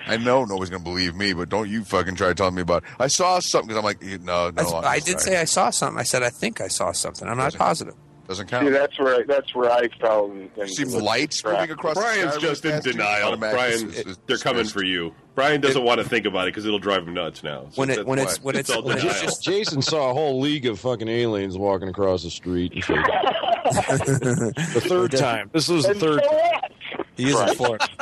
I know nobody's going to believe me, but don't you fucking try telling me about I saw something because I'm like, no, no. I'm I did say I saw something. I said I think I saw something. I'm not Doesn't- positive. Doesn't See, count. that's where that's where I fell. And, and See was lights moving across Brian's the just in really fast, dude, denial. automatic Brian, is- is they're coming for you. Brian doesn't want to think about it because it'll drive him nuts now. So When it when it's when it's, all when it's just Jason saw a whole league of fucking aliens walking across the street. And the third time. This was the third. so what? He is in Florida.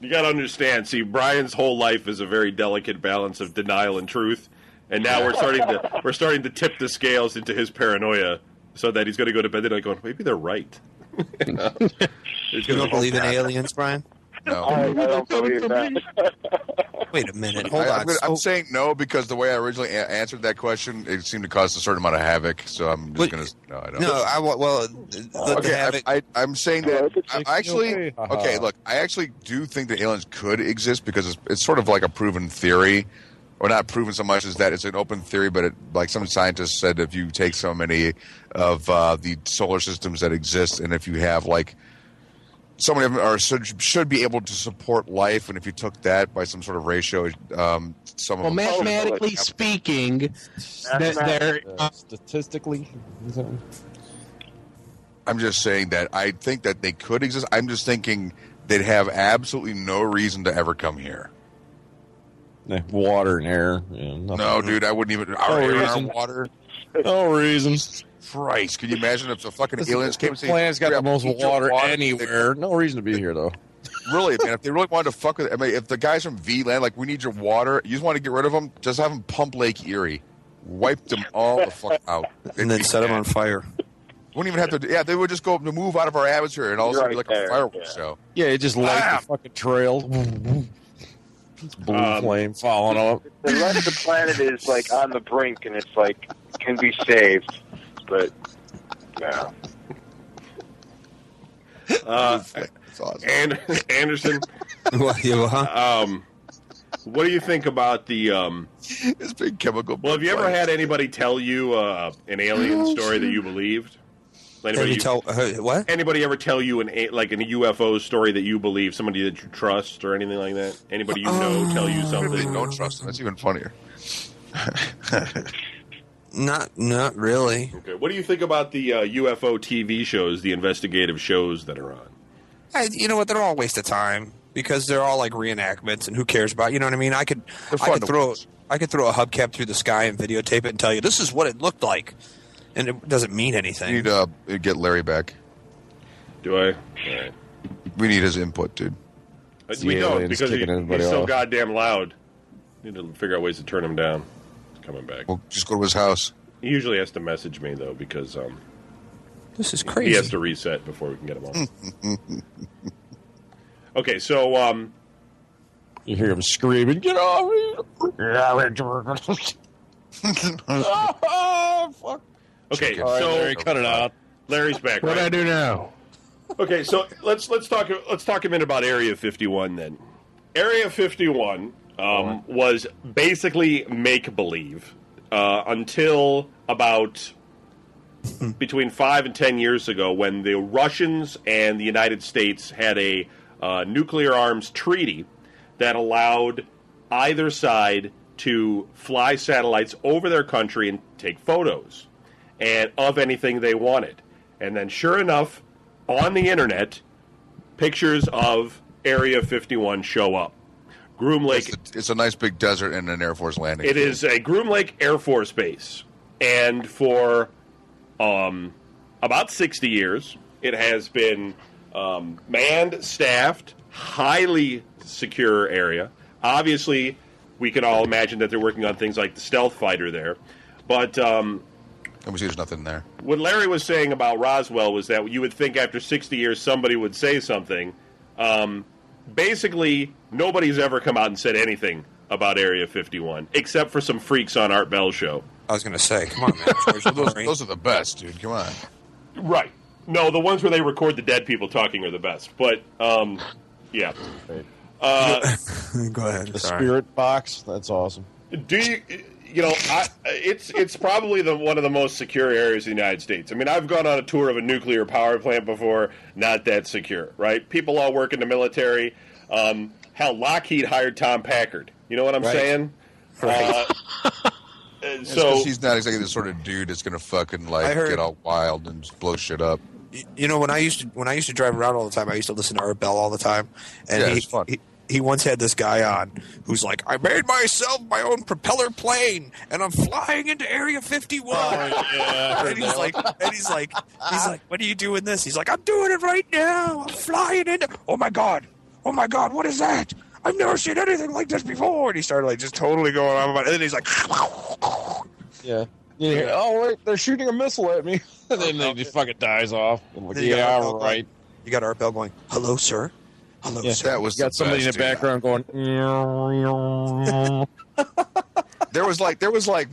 You got to understand. See, Brian's whole life is a very delicate balance of denial and truth, and now we're starting to we're starting to tip the scales into his paranoia, so that he's going to go to bed tonight going, maybe they're right. You know? You gonna- don't believe in aliens, Brian? No. I, I don't believe that. Wait a minute. Hold I, on. am gonna, So- I'm saying no because the way I originally a- answered that question, it seemed to cause a certain amount of havoc. So I'm just going to no, I don't. no, I, well, the, the okay, havoc. I, I, I'm saying that I, I actually okay. Haha. okay. Look, I actually do think that aliens could exist because it's, it's sort of like a proven theory, or not proven so much as that it's an open theory. But it, like some scientists said, if you take so many of uh, the solar systems that exist, and if you have like so many of them are should, should be able to support life, and if you took that by some sort of ratio, um, some Well, of them mathematically speaking, that there Uh, statistically, I'm just saying that I think that they could exist. I'm just thinking they'd have absolutely no reason to ever come here. water and air. Yeah. No, dude, I wouldn't even. Our, air, our water. no reason. Christ, can you imagine if the fucking aliens came and The said, planet's got the most water, water," anywhere. No reason to be here, though. really, man, if they really wanted to fuck with, I mean, if the guys from V Land, like, we need your water, you just want to get rid of them, just have them pump Lake Erie, wipe them all the fuck out, and then set them on fire. Wouldn't even have to. Yeah, they would just go to move out of our atmosphere, and all of a sudden be Right like a there, fireworks yeah. show. Yeah, it just light Bam! the fucking trail. It's blue Um, flame following up. The rest of the planet is like on the brink, and it's like can be saved, but no. Uh, It's awesome. and Anderson, Well, yeah, huh? um, what do you think about the? Um, It's big chemical. well, have you ever had anybody tell you uh, an alien story that you believed? Anybody, you tell uh, what? anybody ever tell you an like an UFO story that you believe? Somebody that you trust or anything like that? Anybody you know tell you They something? don't trust them. That's even funnier. Not, not really. Okay. What do you think about the uh, UFO TV shows, the investigative shows that are on? I, you know what? They're all a waste of time because they're all like reenactments, and who cares about? You know what I mean? I could, I could throw, watch. I could throw a hubcap through the sky and videotape it and tell you this is what it looked like, and it doesn't mean We anything. need to uh, get Larry back. Do I? All right. We need his input, dude. Uh, we don't because he, kicking everybody he's so goddamn loud. Need to figure out ways to turn him down. He's coming back. We'll just go to his house. He usually has to message me though because um, this is crazy. he has to reset before we can get him on. okay, so um, You hear him screaming, "Get off me!" oh, fuck. okay, All right, so Larry, cut it out. Larry's back. what do I do now? Okay, so let's let's talk let's talk a minute about Area 51 then. Area 51 um, was basically make believe uh, until about between five and ten years ago when the Russians and the United States had a uh, nuclear arms treaty that allowed either side to fly satellites over their country and take photos and of anything they wanted. And then, sure enough, on the internet, pictures of Area 51 show up. Groom Lake It's, the- it's a nice big desert and an Air Force landing. it is a Groom Lake Air Force Base, and for um, about sixty years, it has been um, manned, staffed, highly secure area. Obviously, we can all imagine that they're working on things like the stealth fighter there, but um, Let me see. There's nothing there. what Larry was saying about Roswell was that you would think after 60 years somebody would say something. Um, basically, nobody's ever come out and said anything about Area 51, except for some freaks on Art Bell's show. I was going to say, come on, man. George Those, those are the best, dude. Come on. Right. No, the ones where they record the dead people talking are the best. But, um, yeah. Uh, Go ahead. The Sorry. spirit box. That's awesome. do you you know I, it's it's probably the one of the most secure areas in the United States. I mean, I've gone on a tour of a nuclear power plant before, not that secure, right? People all work in the military. Um, hell, Lockheed hired Tom Packard. You know what I'm Right. saying? Right. Uh, It's so 'cause he's not exactly the sort of dude that's gonna fucking like heard- get all wild and just blow shit up. You know when I used to when I used to drive around all the time, I used to listen to Art Bell all the time, and Yeah, he, it's fun. He he once had this guy on who's like, "I made myself my own propeller plane, and I'm flying into Area 51." Yeah. and he's like, and he's like, he's like, "What are you doing this?" He's like, "I'm doing it right now. I'm flying into. Oh my god, oh my god, what is that?" I've never seen anything like this before. And he started like just totally going on about it. And then he's like, Yeah. You hear, oh wait, they're shooting a missile at me, and then he fucking dies off. I'm like, you got yeah, right. going- You got Art Bell going, "Hello, sir. Yeah. That was You got the somebody in best, the yeah. background going. There was like there was like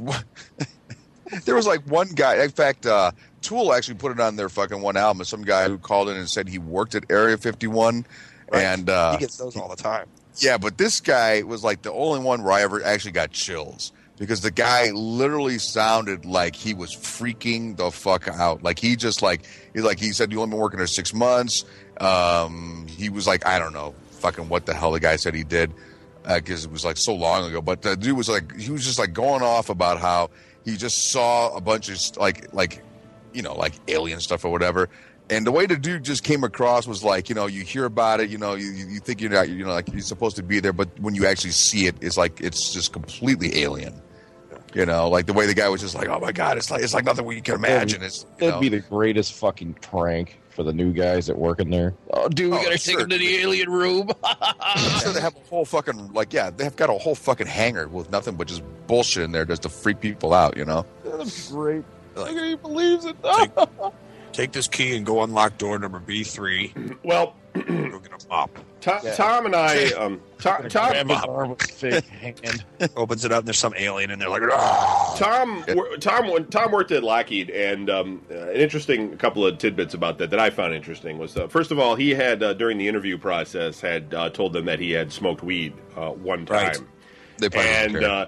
there was like one guy. In fact, uh, Tool actually put it on their fucking one album. Some guy who called in and said he worked at Area 51, Right. and uh, he gets those all the time. Yeah, but this guy was like the only one where I ever actually got chills because the guy literally sounded like he was freaking the fuck out. Like he just like he like he said you only been working there six months. Um, he was like I don't know fucking what the hell the guy said he did because it was like so long ago. But the dude was like he was just like going off about how he just saw a bunch of like like you know like alien stuff or whatever. And the way the dude just came across was like, you know, you hear about it, you know, you, you think you're not, you know, like you're supposed to be there, but when you actually see it, it's like it's just completely alien. You know, like the way the guy was just like, oh my god, it's like it's like nothing we can imagine. It's That'd know. be the greatest fucking prank for the new guys that work in there. Oh, dude, we Oh, gotta sure. take them to the alien room. I'm they have a whole fucking like yeah, they have got a whole fucking hangar with nothing but just bullshit in there just to freak people out. You know. That'd great. Like- Nobody even believes it. Take, take this key and go unlock door number B three. Well, Go get a mop. Tom, Yeah. Tom and I, um, Tom, Tom, arm with fake hand. Opens it up and there's some alien in there like ah. Tom, wor- Tom, Tom worked at Lockheed, and um, uh, an interesting couple of tidbits about that that I found interesting was uh, first of all, he had uh, during the interview process had uh, told them that he had smoked weed uh, one time, Right. They probably don't and uh,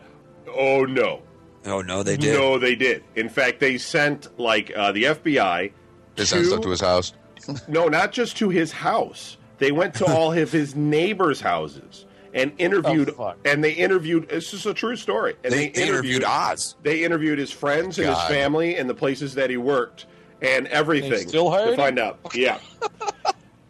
oh no, Oh no, they did. no, they did. In fact, they sent like uh, the FBI. they sent stuff to- to his house. No, not just to his house. They went to all of his neighbors' houses and interviewed, Oh, and they interviewed. This is a true story. And They, they interviewed Oz. They interviewed his friends and his family and the places that he worked and everything still hired to him? find out. Yeah.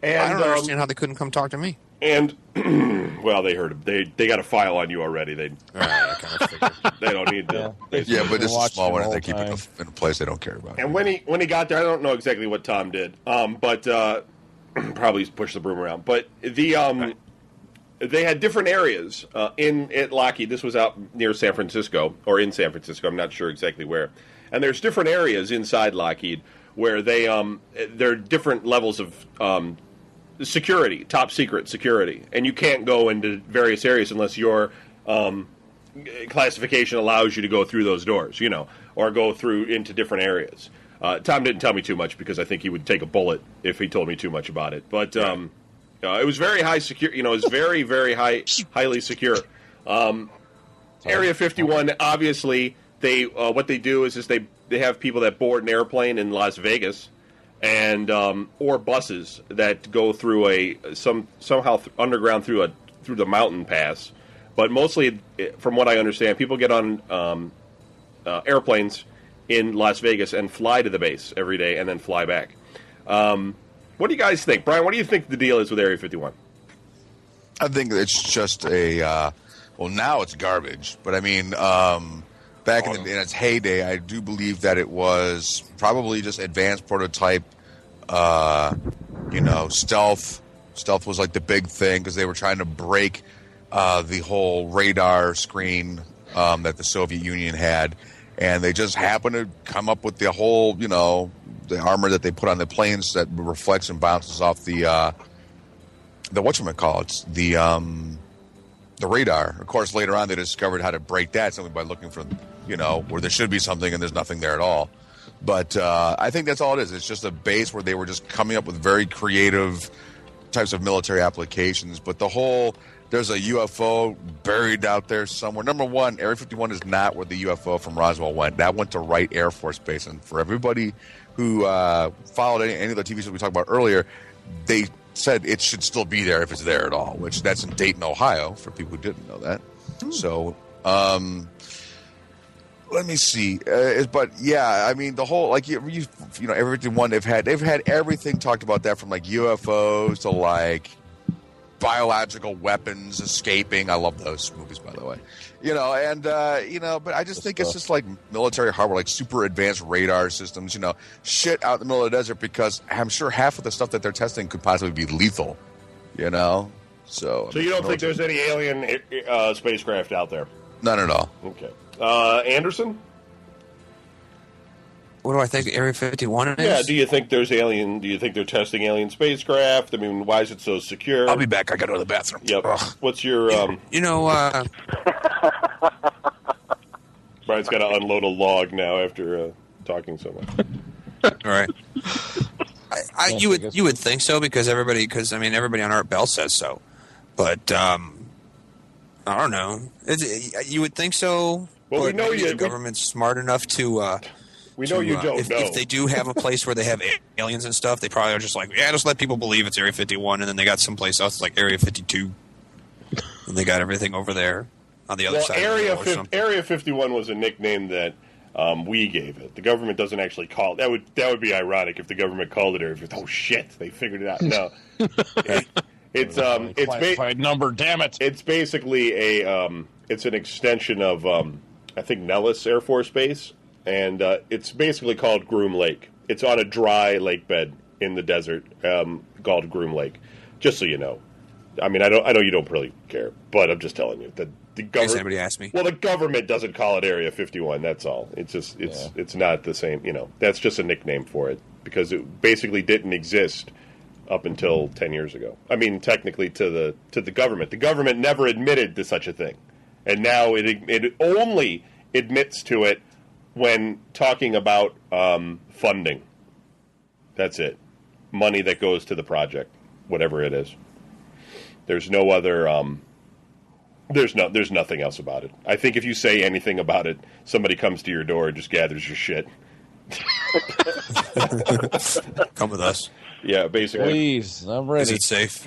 And I don't um, understand how they couldn't come talk to me. and well, they heard him. They they got a file on you already. They All right, I kind of they don't need to. Yeah. Yeah, but this is a small one, and they keep it in a, in a place they don't care about. And when he when he got there, I don't know exactly what Tom did, um, but uh, probably push the broom around. But the um, they had different areas uh, in at Lockheed. This was out near San Francisco or in San Francisco. I'm not sure exactly where. And there's different areas inside Lockheed where they um, there are different levels of um, security, top secret security, and you can't go into various areas unless your um, classification allows you to go through those doors, you know, or go through into different areas. Uh, Tom didn't tell me too much because I think he would take a bullet if he told me too much about it. But um, uh, it was very high secure. You know, it was very, very high, highly secure. Um, Area 51, obviously, they uh, what they do is is they they have people that board an airplane in Las Vegas, and um, or buses that go through a some somehow th- underground through a through the mountain pass. But mostly, eh, from what I understand, people get on um, uh, airplanes in Las Vegas and fly to the base every day and then fly back. Um, what do you guys think, Brian? What do you think the deal is with Area 51? I think it's just a uh, well now it's garbage, but I mean um, back in, the, in its heyday, I do believe that it was probably just advanced prototype. Uh, you know, stealth. Stealth was like the big thing because they were trying to break uh, the whole radar screen um, that the Soviet Union had, and they just happen to come up with the whole, you know, the armor that they put on the planes that reflects and bounces off the uh, the whatchamacallits, the um the radar. Of course, later on they discovered how to break that simply by looking for, you know, where there should be something and there's nothing there at all. But uh, I think that's all it is. It's just a base where they were just coming up with very creative types of military applications. But the whole there's a UFO buried out there somewhere. Number one, Area 51 is not where the UFO from Roswell went. That went to Wright Air Force Base. And for everybody who uh, followed any, any of the TV shows we talked about earlier, they said it should still be there if it's there at all, which that's in Dayton, Ohio, for people who didn't know that. So, um, let me see. Uh, but yeah, I mean the whole like you, you, you know everything one they've had they've had everything talked about that from like UFOs to like biological weapons escaping. I love those movies by the way. You know, and uh, you know, but I just think it's just like military hardware, like super advanced radar systems. You know, shit out in the middle of the desert because I'm sure half of the stuff that they're testing could possibly be lethal. You know, so So you don't think there's any alien uh, spacecraft out there? none at all. Okay. Uh, Anderson? What do I think Area 51 is? Yeah. Do you think there's alien? Do you think they're testing alien spacecraft? I mean, why is it so secure? I'll be back. I got to go to the bathroom. Yep. Ugh. What's your um? You know, uh, Brian's got to unload a log now after uh, talking so much. all right. I, I, you would you would think so because everybody because I mean everybody on Art Bell says so, but um, I don't know. It's, you would think so. Well, we know you- The government's smart enough to. Uh, We know to, you uh, don't if, know. if they do have a place where they have aliens and stuff, they probably are just like, yeah, just let people believe it's Area 51, and then they got someplace else like Area 52, and they got everything over there on the other well, side. of Area hill or 50, something. Area 51 was a nickname that um, we gave it. The government doesn't actually call it. That would that would be ironic if the government called it Area 51. Oh shit, they figured it out. No, It- it's um, it's ba- classified number. Damn it! it's basically a um, it's an extension of um, I think Nellis Air Force Base, and uh, it's basically called Groom Lake. It's on a dry lake bed in the desert um, called Groom Lake. Just so you know, I mean, I don't I know you don't really care, but I'm just telling you that the government. anybody asked me. Well, the government doesn't call it Area 51. That's all. It's just it's Yeah. it's not the same. You know, that's just a nickname for it because it basically didn't exist up until 10 years ago. I mean, technically to the to the government. The government never admitted to such a thing, and now it it only admits to it when talking about um, funding. That's it, money that goes to the project, whatever it is. There's no other. Um, there's no. There's nothing else about it. I think if you say anything about it, somebody comes to your door and just gathers your shit. Come with us. Yeah, basically Please, I'm ready. Is it safe?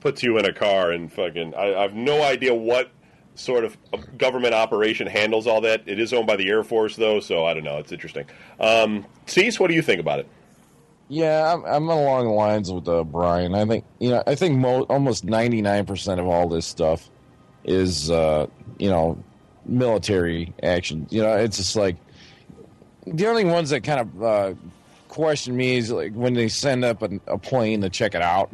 puts you in a car and fucking. I, I have no idea what sort of government operation handles all that. It is owned by the Air Force, though, so I don't know. It's interesting. Um, Cease, what do you think about it? Yeah, I'm, I'm along the lines with uh, Brian. I think you know. I think mo- almost 99 percent of all this stuff is uh, you know military action. You know, it's just like the only ones that kind of uh, question me is like when they send up a plane to check it out,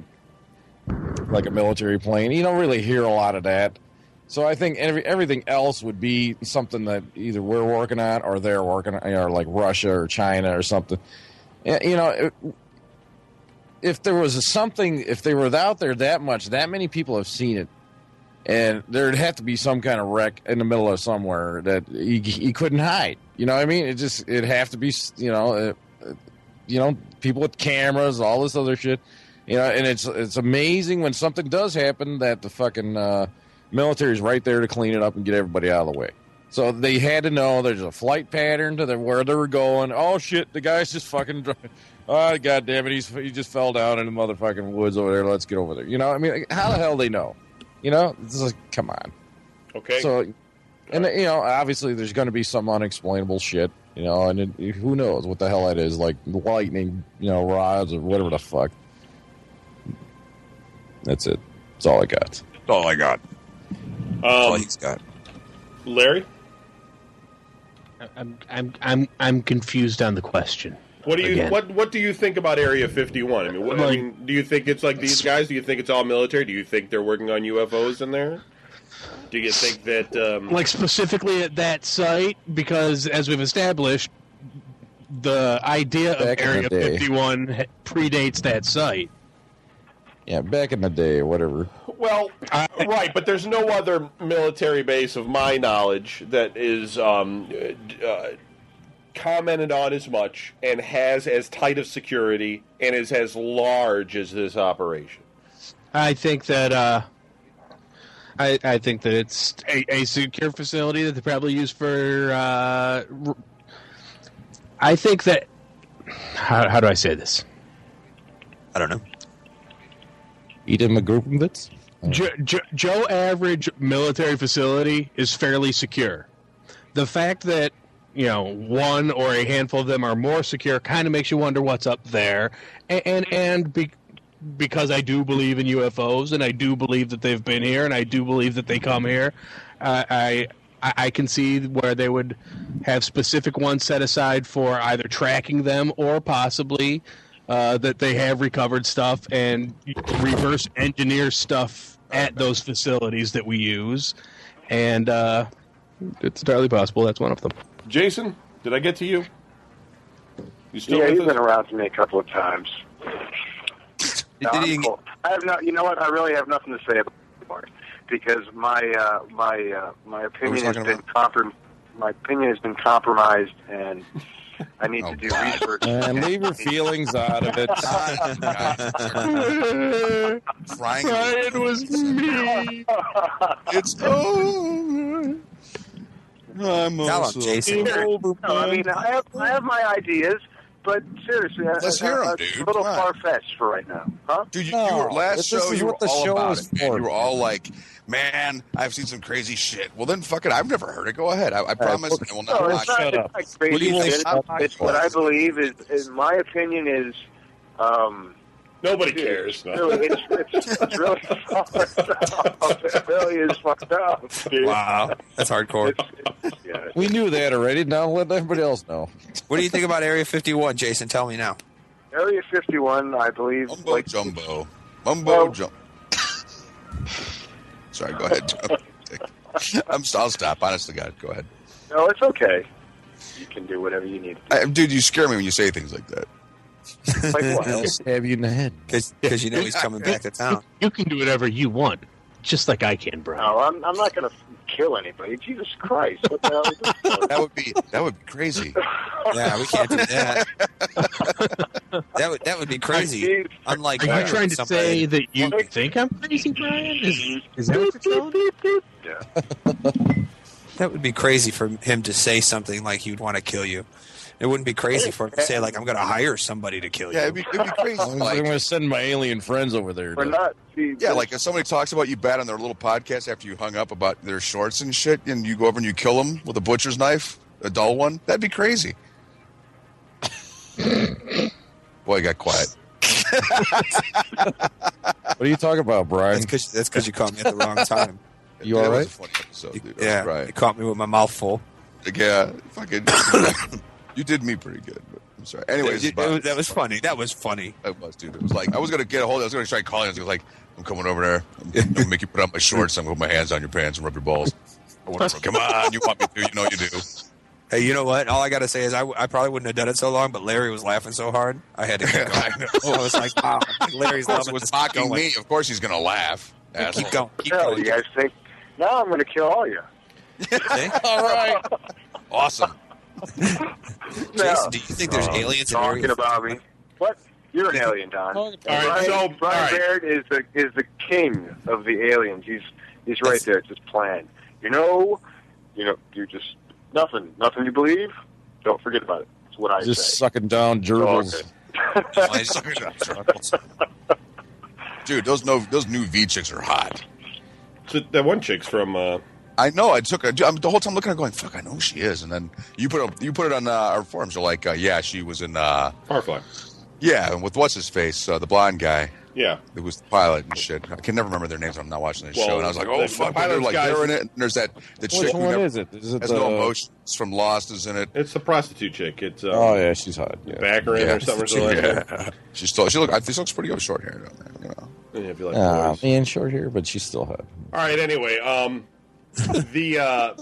like a military plane. You don't really hear a lot of that. So I think every, everything else would be something that either we're working on or they're working on, or like Russia or China or something. You know, it, if there was something, if they were out there that much, that many people have seen it, and there'd have to be some kind of wreck in the middle of somewhere that you couldn't hide. You know what I mean? It just it'd have to be, you know, uh, you know, people with cameras, all this other shit. You know, and it's it's amazing when something does happen that the fucking uh, military's right there to clean it up and get everybody out of the way. So they had to know there's a flight pattern to the, where they were going. Oh shit, the guy's just fucking. dri- ah, Oh god damn it, he's he just fell down in the motherfucking woods over there. Let's get over there. You know, I mean, how the hell they know? You know, it's like come on. Okay. So, and you know, obviously there's going to be some unexplainable shit. You know, and it, who knows what the hell that is? Like lightning, you know, rods or whatever the fuck. That's it. That's all I got. That's all I got. That's all um, he's got. Larry, I'm I'm I'm I'm confused on the question. what do you Again. what what do you think about Area 51? I mean, what, I mean, do you think it's like these guys? Do you think it's all military? Do you think they're working on UFOs in there? Do you think that um, Like specifically at that site, because as we've established, the idea of Back in the Area day. 51 predates that site. Yeah, back in the day, or whatever. Well, right, but there's no other military base of my knowledge that is um, uh, commented on as much and has as tight of security and is as large as this operation. I think that uh, I I think that it's a, a secure facility that they probably use for. Uh, r- I think that how how do I say this? I don't know. Of bits. Jo, jo, Joe average military facility is fairly secure. The fact that you know one or a handful of them are more secure kind of makes you wonder what's up there, and and, and be, because I do believe in UFOs and I do believe that they've been here and I do believe that they come here, uh. I I can see where they would have specific ones set aside for either tracking them or possibly uh, that they have recovered stuff and reverse engineer stuff at those facilities that we use. And uh, it's entirely possible that's one of them. Jason, did I get to you? You still yeah, he's with been around to me a couple of times. No, Did I'm he- cool. I have no. You know what? I really have nothing to say about it anymore because my uh, my uh, my opinion has been comprom- My opinion has been compromised, and I need Oh, to do God. research. And leave your feelings out of it. Crying. Brian was me. It's over. I'm Tell him, also Jason. over. No, I mean, I have I have my ideas, but seriously, Let's I, hear 'em, I, dude. a little Come far on. fetched for right now, huh? Dude, you, No, you were last show. You were what the all show about is it. man. You were all like, "Man, I've seen some crazy shit." Well, then, fuck it. I've never heard it. Go ahead. I, I promise. look- I will No, not it's not, it. Shut up. not crazy. What do you think? It's, I'm- it's what I believe is, is my opinion is. Um, Nobody dude, cares. It's really, it's, it's, it's really fucked up. It really is fucked up. dude. Wow, that's hardcore. It's, it's, yeah. We knew that already. Now let everybody else know. What do you think about Area 51, Jason? Tell me now. Area 51, I believe. Mumbo like, jumbo. Mumbo Well- jumbo. Sorry. Go ahead. I'm. I'll stop. Honestly, God. Go ahead. No, it's okay. You can do whatever you need. I, dude, you scare me when you say things like that. Like what? I'll stab you in the head. Because you know he's coming back to town. You can do whatever you want, just like I can, Brian. No, I'm, I'm not going to kill anybody. Jesus Christ! What the hell is this? That would be. That would be crazy. Yeah, we can't do that. that would that would be crazy. Jeez. Unlike Are you trying to somebody- say that you think I'm crazy, Brian? Is, mm-hmm. is that what you're telling me? Yeah. that would be crazy for him to say something like he'd want to kill you. It wouldn't be crazy for him to say like I'm going to hire somebody to kill you. Yeah, it'd be, it'd be crazy. I'm Like, going to send my alien friends over there. We're to- not. See, yeah, like if somebody talks about you bad on their little podcast after you hung up about their shorts and shit, and you go over and you kill them with a butcher's knife, a dull one, that'd be crazy. Boy, I got quiet. What are you talking about, Brian? That's because you caught me at the wrong time. You That was a funny episode, dude. yeah, right. you caught me with my mouth full. Yeah, fucking. You did me pretty good. But I'm sorry. Anyways, That- Bob- that, that was funny. That was funny. It was, dude. It was like I was gonna get a hold. Of, I was gonna try calling. I was like, I'm coming over there. I'm gonna make you put on my shorts. I'm gonna put my hands on your pants and rub your balls. Come on, you want me to? You know you do. Hey, you know what? All I got to say is I, I probably wouldn't have done it so long, but Larry was laughing so hard, I had to keep I going. know. I was like, wow, Larry's Of course, loving was mocking me. Of course, he's gonna laugh. Asshole. Keep going. Keep hell, going. you guys think? Now I'm going to kill all you. All right. Awesome. Jason, do you think there's aliens in talking Area about me? What? You're an alien, Don. All right, All right, Brian, so Brian all right. Baird is the is the king of the aliens. He's he's right That's- there. It's his plan. You know, you know, you just nothing, nothing you believe. Don't forget about it. That's what I Just say. sucking down gerbils. Okay. Dude, those no, those new V chicks are hot. So that one chick's from. Uh, I know. I took. A, I'm the whole time looking at her, going, "Fuck, I know who she is." And then you put it, you put it on uh, our forums. You're like, uh, "Yeah, she was in." Uh, Firefly. yeah, and with what's his face, uh, the blonde guy. Yeah. It was the pilot and shit. I can never remember their names. when I'm not watching this Well, show, and I was like, "Oh the fuck!" pilot's They're like guys- they're in it. And there's that the Which chick who one never, is it? Is it has the? no emotions from Lost is in it. It's the prostitute chick. It's uh, Oh yeah, she's hot. Yeah. Baccarin Yeah. or something. or something. Yeah. She's still. She look. I think she looks pretty good short hair. Though, man, you know. Yeah, if you like Ah, boys. man, short hair, but she's still hot. All right. Anyway, um, the uh,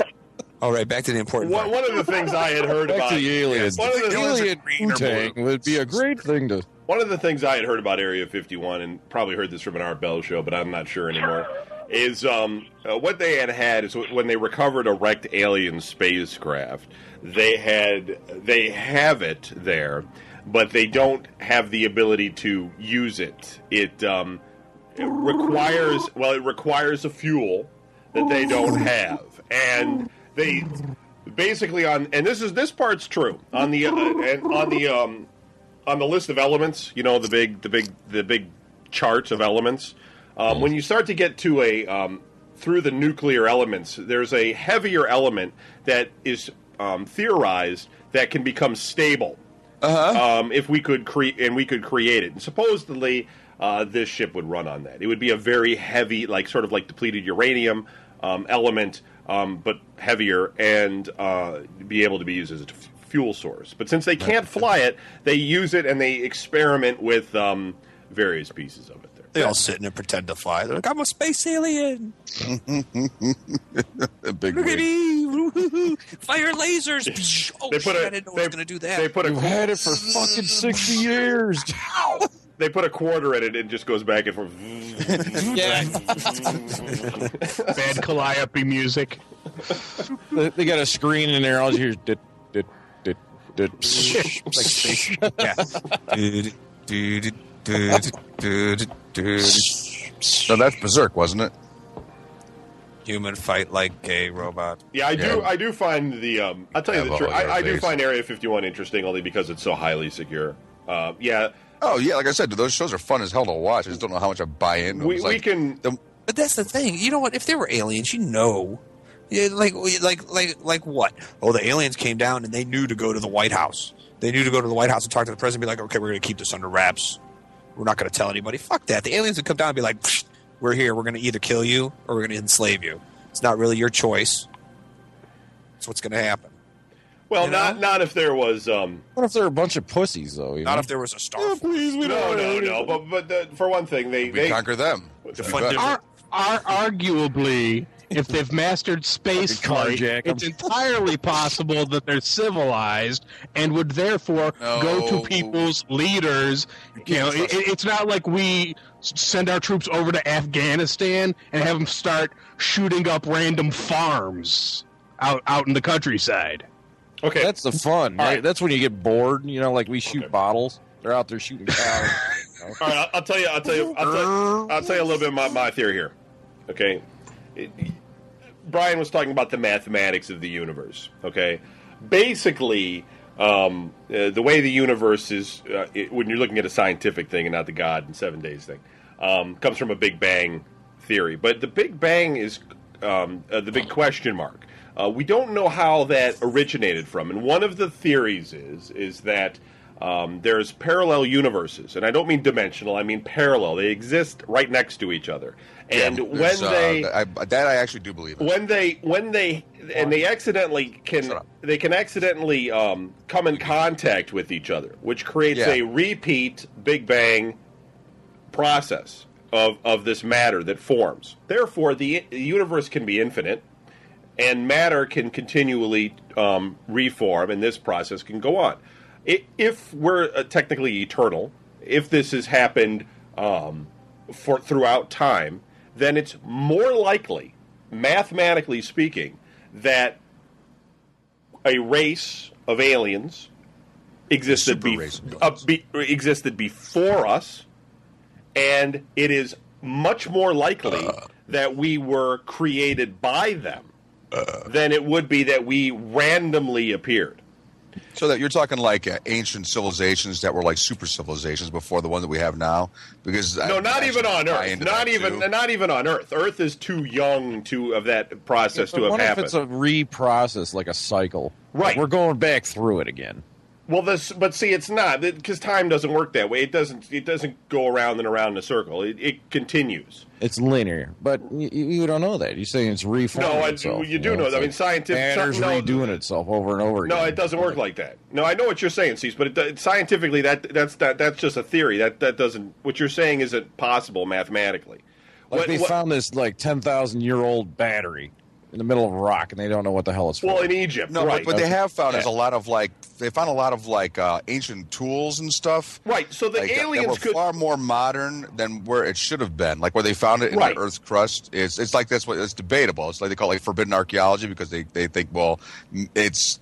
All right, back to the important one, one of the things I had heard Back about to the aliens. One of the- Alien green or Wu-Tang would be a great thing to. One of the things I had heard about Area 51, and probably heard this from an Art Bell show, but I'm not sure anymore, is um, uh, what they had had is when they recovered a wrecked alien spacecraft, they had they have it there, but they don't have the ability to use it. It, um, it requires well, it requires a fuel that they don't have, and they basically on and this is this part's true on the uh, and on the um on the list of elements, you know, the big, the big, the big charts of elements. Um, when you start to get to a um, through the nuclear elements, there's a heavier element that is um, theorized that can become stable um, if we could create and we could create it. And supposedly, uh, this ship would run on that. It would be a very heavy, like sort of like depleted uranium um, element, um, but heavier, and uh, be able to be used as a f- fuel source. But since they can't fly it, they use it and they experiment with um, various pieces of it there. They all sit and pretend to fly. They're like, I'm a space alien. Big Look at me. Fire lasers. oh, They put shit, a- I didn't know I they- was going to do that. They put a You've had it for fucking sixty years. They put a quarter in it and it just goes back and forth. yeah. Bad calliope music. they, they got a screen in there. All you hear is dit, dit, dit, dit. like space. Yeah. Dude, dude, dude, dude, dude. No, that's Berserk, wasn't it? Human fight like gay robot. Yeah, I do. Yeah. I do find the. Um, I'll tell you Have the truth. I, I do find Area 51 interesting only because it's so highly secure. Uh, yeah, Oh yeah, like I said, those shows are fun as hell to watch. I just don't know how much I buy in. we, It's we can. the- But that's the thing. You know what? If they were aliens, you know. Yeah, like, like, like, like what? Oh, the aliens came down and they knew to go to the White House. They knew to go to the White House and talk to the president. And be like, okay, we're going to keep this under wraps. We're not going to tell anybody. Fuck that. The aliens would come down and be like, we're here. We're going to either kill you or we're going to enslave you. It's not really your choice. It's what's going to happen. Well, you know? not not if there was. Um, What if there were a bunch of pussies though? You Not know? if there was a star. Oh, please, we no, don't no, no. But but the, for one thing, they we they conquer them. Defund Good. different- Ar- ar- arguably, if they've mastered space flight, it's entirely possible that they're civilized and would therefore go to people's leaders. You know, it, it's not like we send our troops over to Afghanistan and have them start shooting up random farms out out in the countryside. Okay. That's the fun, right? right. That's when you get bored. You know, like we shoot Okay. bottles. They're out there shooting cows. All right, I'll, tell you. I'll tell you. I'll tell you, I'll tell you a little bit of my, my theory here. Okay, It- Brian was talking about the mathematics of the universe. Okay, basically, um, uh, the way the universe is, uh, it, when you're looking at a scientific thing and not the God and seven days thing, um, comes from a Big Bang theory. But the Big Bang is um, uh, the big question mark. Uh, we don't know how that originated from, and one of the theories is is that um, there's parallel universes, and I don't mean dimensional. I mean parallel. They exist right next to each other, and when There's, uh, they I, that I actually do believe. In. when they when they and they accidentally can they can accidentally um, come in contact with each other, which creates Yeah. a repeat Big Bang process of of this matter that forms. Therefore, the, the universe can be infinite, and matter can continually um, reform, and this process can go on. If we're uh, technically eternal, if this has happened um, for throughout time, then it's more likely, mathematically speaking, that a race of aliens existed, be- uh, be- existed before us, and it is much more likely that we were created by them than it would be that we randomly appeared. So that you're talking like uh, ancient civilizations that were like super civilizations before the one that we have now. Because No, I not even on Earth. Not even too. not even on Earth. Earth is too young to of that process But to have what if happened. it's a reprocess, like a cycle? Right. Like we're going back through it again. Well, this, but see, it's not because time doesn't work that way. It doesn't. It doesn't go around and around in a circle. It, it continues. It's linear, but you, you don't know that. You're saying it's reforming No, I- itself. you do know It's that. I mean, scientific- matter's no- redoing itself over and over again. No, it doesn't work like that. No, I know what you're saying, Cease, but it, scientifically, that that's that that's just a theory. That that doesn't. What you're saying isn't possible mathematically. Like What- they what- found this like ten thousand year old battery in the middle of a rock, and they don't know what the hell it's for. well in Egypt, No, right? but what they have found is a lot of like they found a lot of like uh, ancient tools and stuff. right. So the like, that- that aliens were could. far more modern than where it should have been. Like where they found it in Right. the Earth's crust. It's it's like that's what it's debatable. It's like they call it like forbidden archaeology because they they think well it's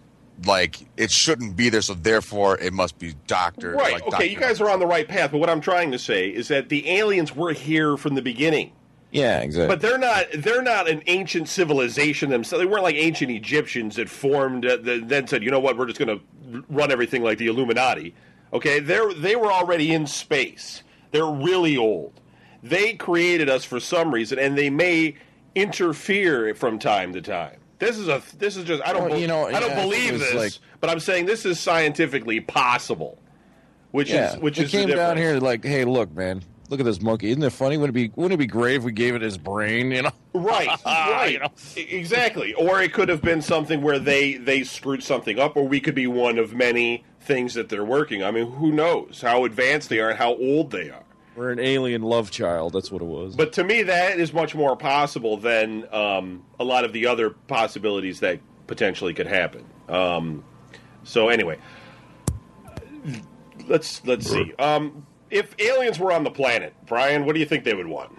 like it shouldn't be there, so therefore it must be doctored. Right. Like okay, you guys are on the right path. But what I'm trying to say is that the aliens were here from the beginning. Yeah, exactly. But they're not. They're not an ancient civilization themselves. They weren't like ancient Egyptians that formed, uh, that then said, "You know what? We're just going to run everything like the Illuminati." Okay, they they were already in space. They're really old. They created us for some reason, and they may interfere from time to time. This is a. This is just. I don't. Well, you know, I don't yeah, believe this, like- but I'm saying this is scientifically possible. Which yeah, is which they is came the down here like, hey, look, man, look at this monkey. Isn't it funny? Wouldn't it be wouldn't it be great if we gave it his brain? You know, Right, right, You know? Exactly. Or it could have been something where they they screwed something up, or we could be one of many things that they're working. I mean, who knows how advanced they are and how old they are? We're an alien love child. That's what it was. But to me, that is much more possible than um, a lot of the other possibilities that potentially could happen. Um, so anyway, let's let's see. Um, if aliens were on the planet, Brian, what do you think they would want?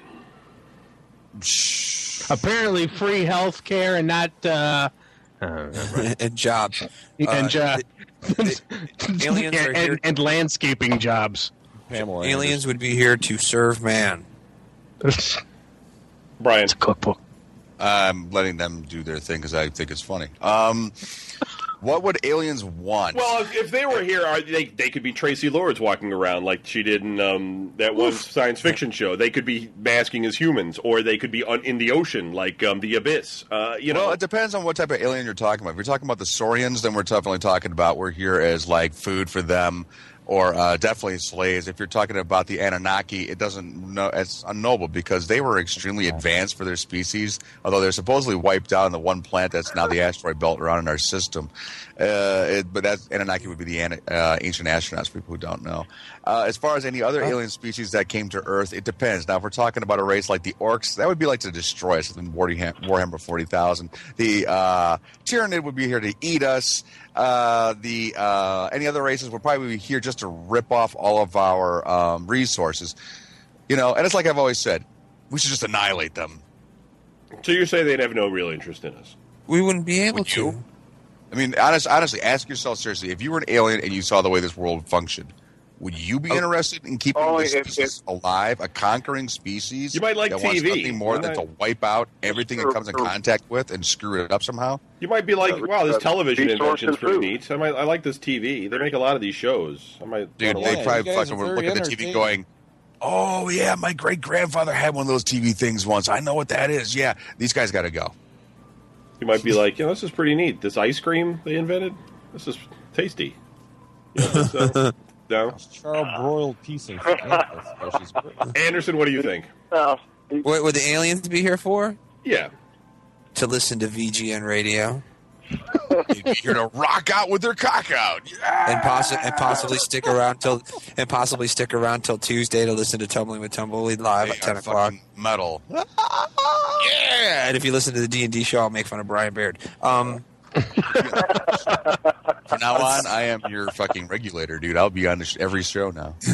Apparently, free health care and not. Uh, and jobs. and, Uh, jo- aliens are and, and landscaping jobs. Pamela Aliens would be here to serve man. Brian, cookbook. I'm letting them do their thing because I think it's funny. Um, what would aliens want? Well, if, if they were here, are, they they could be Traci Lords walking around like she did in um, that one science fiction show. They could be masking as humans, or they could be on, in the ocean like um, the Abyss. Uh, you know, it depends on what type of alien you're talking about. If you're talking about the Saurians, then we're definitely talking about we're here as like food for them, or uh, definitely slaves. If you're talking about the Anunnaki, it doesn't know it's unknowable because they were extremely advanced for their species. Although they're supposedly wiped out in the one planet that's now the asteroid belt around in our system. Uh, it, but that Anunnaki would be the Ana- uh, ancient astronauts. People who don't know. Uh, as far as any other alien species that came to Earth, it depends. Now, if we're talking about a race like the Orcs, that would be like to destroy us in Warhammer, Warhammer 40,000. The uh, Tyranid would be here to eat us. Uh, the uh, any other races would probably be here just to rip off all of our um, resources. You know, and it's like I've always said, we should just annihilate them. so you're saying they'd have no real interest in us? We wouldn't be able Would to. you? I mean, honest, honestly, ask yourself seriously: if you were an alien and you saw the way this world functioned, would you be Oh. interested in keeping Only this if- species alive, a conquering species? You might like that wants TV. nothing more You than might- to wipe out everything it comes in Or- or- contact with and screw it up somehow. You might be like, wow, this uh, television resource invention's and pretty neat. I might, I like this TV. They make a lot of these shows. I might, Dude, they Yeah, probably fucking were looking at the TV going, "Oh yeah, my great grandfather had one of those TV things once. I know what that is. Yeah, these guys got to go." You might be like, you know, this is pretty neat. This ice cream they invented, this is tasty. You know, this, no? Charles broiled piece of shit. That's how she's great. Anderson, what do you think? No. What would the aliens be here for? Yeah. To listen to VGN radio They'd be here to rock out with their cock out. Yeah. and, possi- and possibly stick around till and possibly stick around till Tuesday to listen to Tumbling with Tumbleweed live They at ten are o'clock. fucking metal. Yeah, and if you listen to the D and D show, I'll make fun of Brian Baird. Um, From now on, I am your fucking regulator, dude. I'll be on sh- every show now.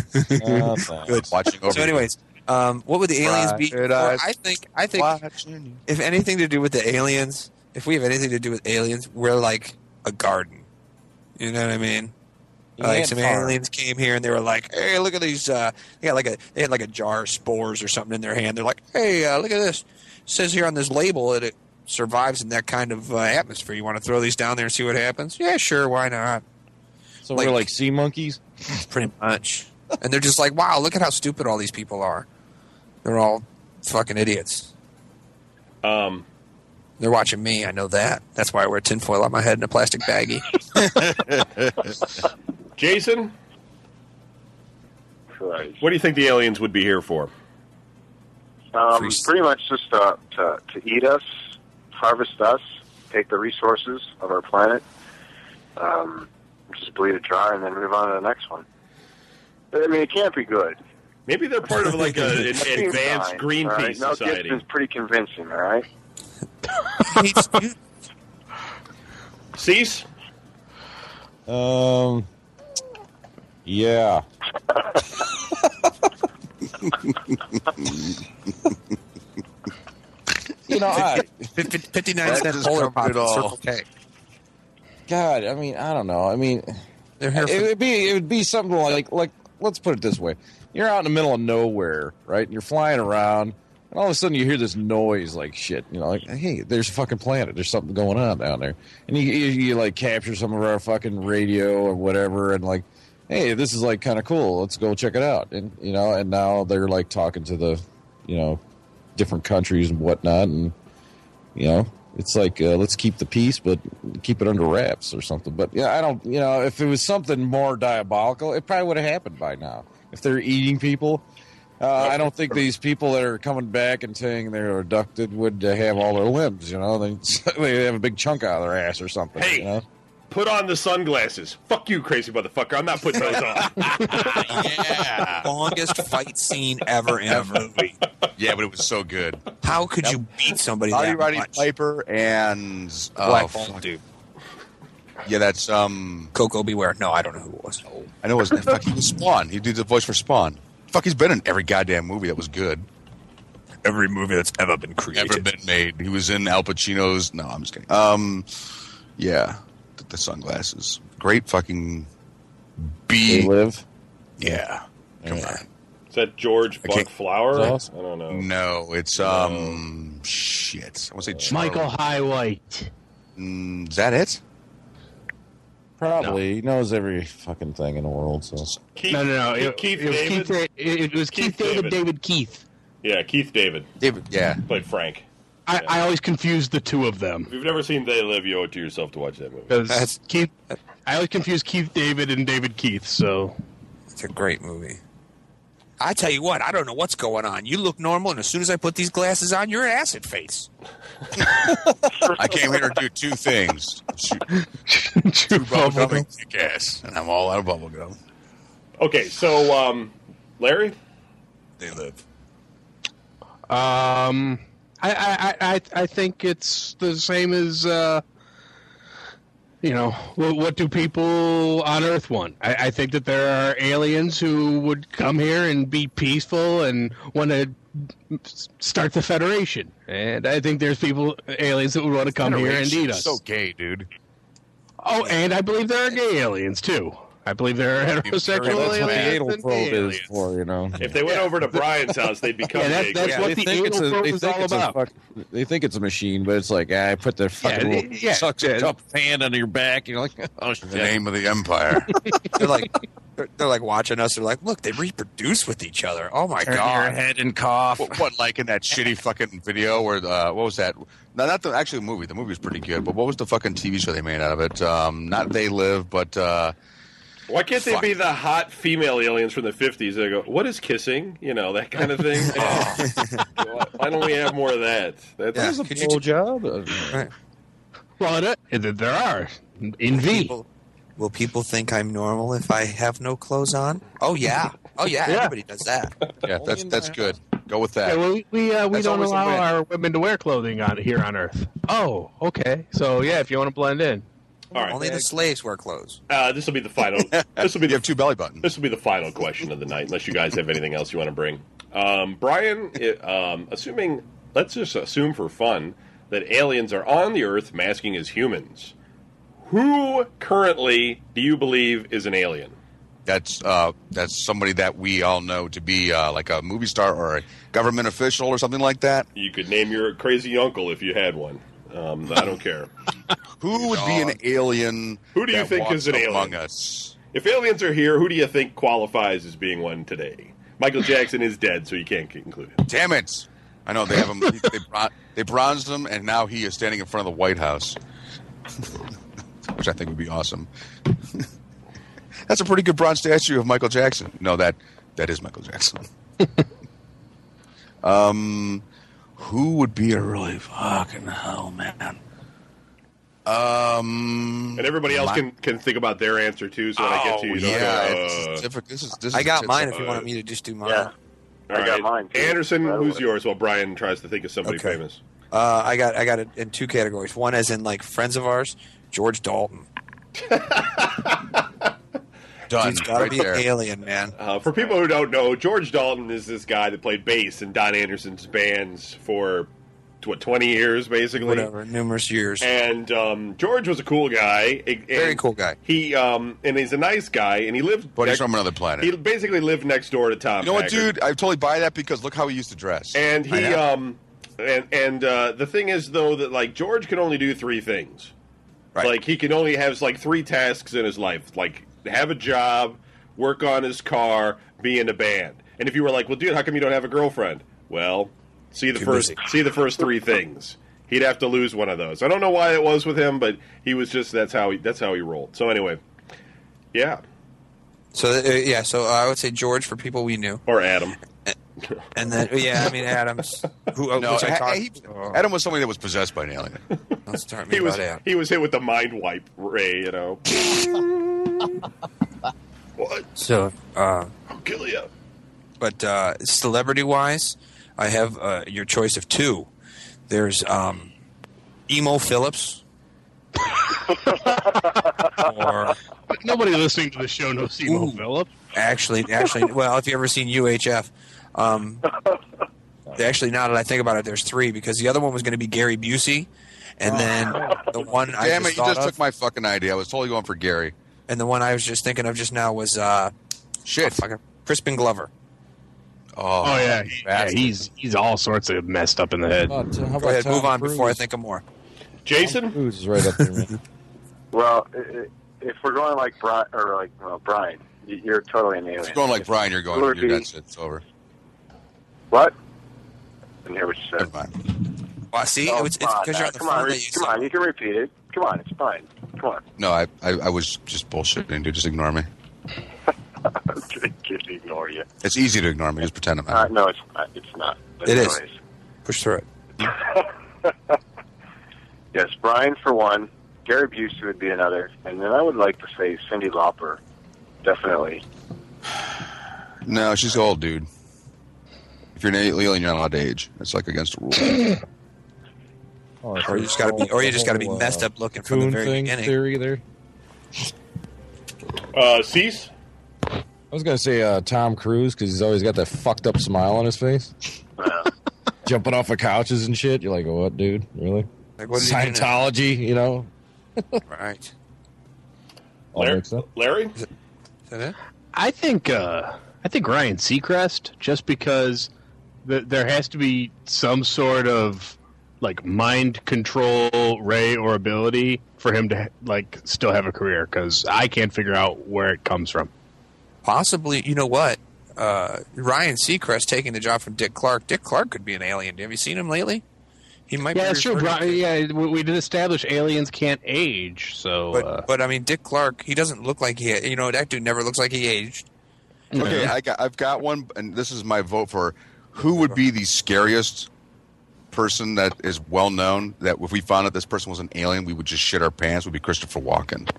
Uh, thanks. Watching over. so, anyways, um, what would the aliens be? Private for? eyes. I think I think watching if anything to do with the aliens, if we have anything to do with aliens, we're like a garden. You know what I mean? Like some farm. aliens came here and they were like, "Hey, look at these! Uh, they got like a they had like a jar of spores or something in their hand. They're like, "Hey, uh, look at this! It says here on this label that it survives in that kind of uh, atmosphere. You want to throw these down there and see what happens? Yeah, sure, why not? So Like- we're like sea monkeys. Pretty much. and they're just like, wow, look at how stupid all these people are. They're all fucking idiots. Um, They're watching me. I know that. That's why I wear tinfoil on my head in a plastic baggie. Jason, Christ. what do you think the aliens would be here for? Um, pretty much just uh, to, to eat us, harvest us, take the resources of our planet, um, just bleed it dry, and then move on to the next one. I mean, it can't be good. Maybe they're part of like a, an advanced fine, Greenpeace all right? Mel society. Gibson's pretty convincing, all right? Cease? Um. Yeah. you know, I, 59 That cent just polar covered pop at. Circle K. God, I mean, I don't know. I mean, They're here it for would be it would be something like like let's put it this way: you're out in the middle of nowhere, right? And you're flying around, and all of a sudden you hear this noise, like shit. You know, like hey, there's a fucking planet. There's something going on down there, and you you, you like capture some of our fucking radio or whatever, and like, hey, this is like kind of cool. Let's go check it out. And you know, and now they're like talking to the, you know, different countries and whatnot, and you know it's like uh, let's keep the peace but keep it under wraps or something but yeah i don't you know if it was something more diabolical it probably would have happened by now if they're eating people uh, i don't think these people that are coming back and saying they're abducted would uh, have all their limbs you know they, they have a big chunk out of their ass or something Hey. you know? Put on the sunglasses. Fuck you, crazy motherfucker. I'm not putting those on. yeah. Longest fight scene ever in a movie. Yeah, but it was so good. How could you beat somebody Roddy that Roddy much? Piper and oh, Black Ball fuck. dude. Yeah, that's um. Coco Beware. No, I don't know who it was. I know his name. Fuck, he was Spawn. He did the voice for Spawn. Fuck, he's been in every goddamn movie that was good. Every movie that's ever been created. Ever been made. He was in Al Pacino's. No, I'm just kidding. Um, yeah, the, the sunglasses. Great fucking They live. Yeah. Come on. Is that George Buck can't- Flower? That's I don't know. No, it's um shit. I want to say Charlie. Michael High White. Mm, is that it? Probably he knows every fucking thing in the world. So Keith, No, no, no. It, Keith it was David. Keith. Da- It, it was Keith, Keith David. David. David Keith. Yeah, Keith David David. Yeah. played Frank. I, I always confuse the two of them If you've never seen They Live, you owe it to yourself to watch that movie. because That's- Keith. I always confuse Keith David and David Keith. So It's a great movie. I tell you what, I don't know what's going on. You look normal, and as soon as I put these glasses on, you're an acid face. I came here to do two things: shoot, Chew two bubble bubble gum and kick ass, and I'm all out of bubble gum. Okay, so um, Larry, They live. Um, I, I, I, I think it's the same as, uh, you know, what, what do people on Earth want? I, I think that there are aliens who would come here and be peaceful and want to start the Federation. And I think there's people, aliens, that would want to come here and eat us. So gay, dude. Oh, and I believe there are gay aliens, too. I believe they're heterosexual that's what the aliens. anal probe gay is for, you know. if they went over to Brian's house, they'd become Yeah, that- gay. that's Yeah. what they the think it's anal a probe they is think all about. fuck, they think it's a machine, but it's like ah, I put the fucking Yeah, little yeah, sucks yeah. a cup hand under your back. And you're like, oh The name of the empire. They're like, they're, they're like watching us. They're like, look, they reproduce with each other. Oh my Turn your god! head and cough. what, what, like in that shitty fucking video where uh, what was that? No, not the actually the movie. The movie was pretty good, but what was the fucking TV show they made out of it? Um, not They Live, but uh, Why can't they Fuck. be the hot female aliens from the 50s? They go, what is kissing? You know, that kind of thing. Why- Why don't we have more of that? That's, Yeah. Could you do- job? Right. Well, it, there are. In V. People, will people think I'm normal if I have no clothes on? Oh yeah. Oh yeah. Yeah. Everybody does that. yeah, that's that's good. Go with Yeah, that. well, we we, uh, we don't allow our women to wear clothing on here on Earth. Oh, okay. So yeah, if you want to blend in, All right. Only the slaves wear clothes. Uh, this will be the final. This will be You the have two belly buttons. This will be the final question of the night, unless you guys have anything else you want to bring. Um, Brian, it, um, assuming, let's just assume for fun that aliens are on the Earth masking as humans. Who currently do you believe is an alien? That's uh, that's somebody that we all know to be uh, like a movie star or a government official or something like that. You could name your crazy uncle if you had one. Um, I don't care. Who would be an alien? Who do you think is an alien? among us? If aliens are here, who do you think qualifies as being one today? Michael Jackson is dead, so you can't include it. Damn it! I know they have him. they, bron- they bronzed him, and now he is standing in front of the White House, which I think would be awesome. That's a pretty good bronze statue of Michael Jackson. No, that that is Michael Jackson. um, who would be a really fucking hell man? Um, And everybody else my- can, can think about their answer too. So when I get to you, Oh, you don't yeah, go, this uh, is. This is this I got mine. If you wanted me to just do mine. Yeah. all I got mine, too. Anderson, Right who's yours? While Brian tries to think of somebody Okay. famous. Uh, I got I got it in two categories. One as in like friends of ours, George Dalton. done He's got to right be there. an alien, man. Uh, for people who don't know, George Dalton is this guy that played bass in Don Anderson's bands for what twenty years, basically. Whatever, numerous years. And um, George was a cool guy. Very cool guy. He um, and he's a nice guy, and he lived. But he's from another planet. He basically lived next door to Tom. You know what, dude? I totally buy that because look how he used to dress. And he um, and and uh, the thing is though that like George can only do three things. Right. Like he can only have like three tasks in his life, like have a job, work on his car, be in a band. And if you were like, "Well, dude, how come you don't have a girlfriend?" Well, see the Too first busy. see the first three things. He'd have to lose one of those. I don't know why it was with him, but he was just that's how he that's how he rolled. So anyway, yeah, So uh, yeah, so I would say George for people we knew, or Adam. And then yeah, I mean Adams, who uh, no, which I talked. he- oh. Adam was somebody that was possessed by an alien. Don't start me He was about that. he was hit with the mind wipe ray. You know. what? So, uh, I'll kill you. but uh, celebrity wise, I have uh, your choice of two. There's um, Emo Phillips, or Nobody listening to the show knows Emo Ooh. Phillip. actually, actually, well, if you ever seen UHF, um, actually, now that I think about it, there's three because the other one was going to be Gary Busey, and then the one I Damn just it! You thought just of, took my fucking idea. I was totally going for Gary. and the one I was just thinking of just now was uh, Shit. fucking Crispin Glover. Oh, Oh yeah, yeah, bastard. he's he's all sorts of messed up in the head. How about, how about Go ahead, Tom move on Cruise? before I think of more. Jason. Cruise is right up there, man. Well, i- i- if we're going like Brian or like well, Brian, y- you're totally an alien. If you're going like Brian, you're going. Would You're, that's it. It's over. What? I didn't hear what you said. Never mind. Well, see, Oh, it's come on, because you're on the come phone on, that you come said- on, you can repeat it. Come on, it's fine. Come on. No, I, I, I was just bullshitting, dude. Just ignore me. Just ignore you. It's easy to ignore me. Just pretend I'm Uh, not. no, it's not. It's not. It is. Anyways. Push through it. Yes, Brian for one. Gary Busey would be another, and then I would like to say Cyndi Lauper. Definitely. No, she's old, dude. If you're an alien, you're not allowed to age. It's like against the rules. Oh, Or you just got to be, or you just got to be uh, messed up looking from the coon very thing beginning. theory there. Uh, Cease. I was gonna say uh, Tom Cruise because he's always got that fucked up smile on his face, Uh, jumping off of couches and shit. You're like, what, dude? Really? Like, what did you? Scientology, you know? Right. All Larry. Larry. Is that it? I think uh, I think Ryan Seacrest, just because th- there has to be some sort of like mind control ray or ability for him to like still have a career. Because I can't figure out where it comes from. Possibly, you know what? Uh, Ryan Seacrest taking the job from Dick Clark. Dick Clark could be an alien. Have you seen him lately? He might. Yeah, be that's true. Brian, to- yeah, we, we did establish aliens can't age, so But uh, but I mean, Dick Clark. He doesn't look like he. You know, that dude never looks like he aged. Okay, I got, I've got one, and this is my vote for who would be the scariest person that is well known. That if we found out this person was an alien, we would just shit our pants. Would be Christopher Walken.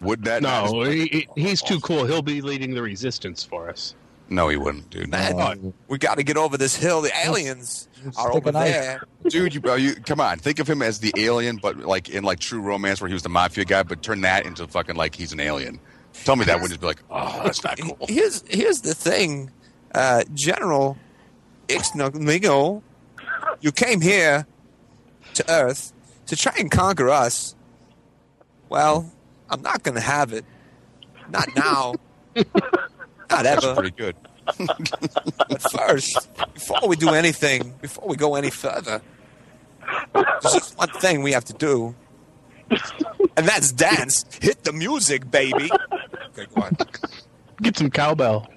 Would that? no, he, he- he's too cool. He'll be leading the resistance for us. No, he wouldn't, dude. Man, Um, we got to get over this hill. The aliens are over there. dude, you, you come on. Think of him as the alien, but like in like True Romance, where he was the mafia guy, but turn that into fucking like he's an alien. Tell me that wouldn't just be like, oh, that's not cool. Here's here's the thing, uh, General Ixnamigo, you came here to Earth to try and conquer us. Well, I'm not going to have it. Not now. not That's pretty good. But first, before we do anything, before we go any further, there's just one thing we have to do, and that's dance. Hit the music, baby. Okay, go on. Get some cowbell.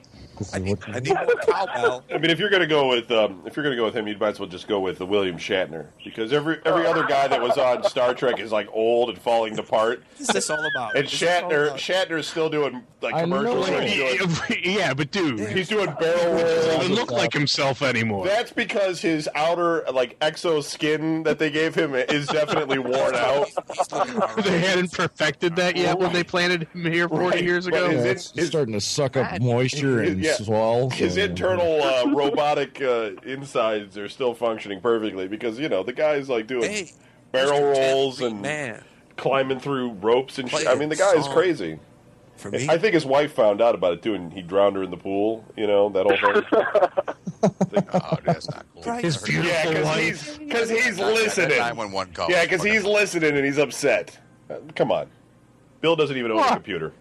I need, I need more cowbell. I mean, if you're gonna go with um, if you're gonna go with him, you might as well just go with the William Shatner because every every other guy that was on Star Trek is like old and falling apart, What is this all about? and What is Shatner about? Shatner's still doing like commercials. where it. He's doing, yeah, but dude, he's doing barrel rolls. He doesn't look like himself anymore. That's because his outer like exo skin that they gave him is definitely worn out. He's looking all They hadn't perfected that yet when they planted him here 40 Right. years ago. his- Yeah, it's his- starting to suck up moisture and Yeah. swell. His so- internal uh, robotic uh, insides are still functioning perfectly because you know the guy's like doing Hey, barrel Mr. rolls Gentry, and man, climbing through ropes and shit. I mean, the guy is crazy. for me, I think his wife found out about it too, and he drowned her in the pool. You know that whole thing. Oh, that's not cool. Right. His beautiful yeah, because wife. he's because he's listening. Nine one one call. Yeah, because he's listening and he's upset. Uh, come on, Bill doesn't even own a computer.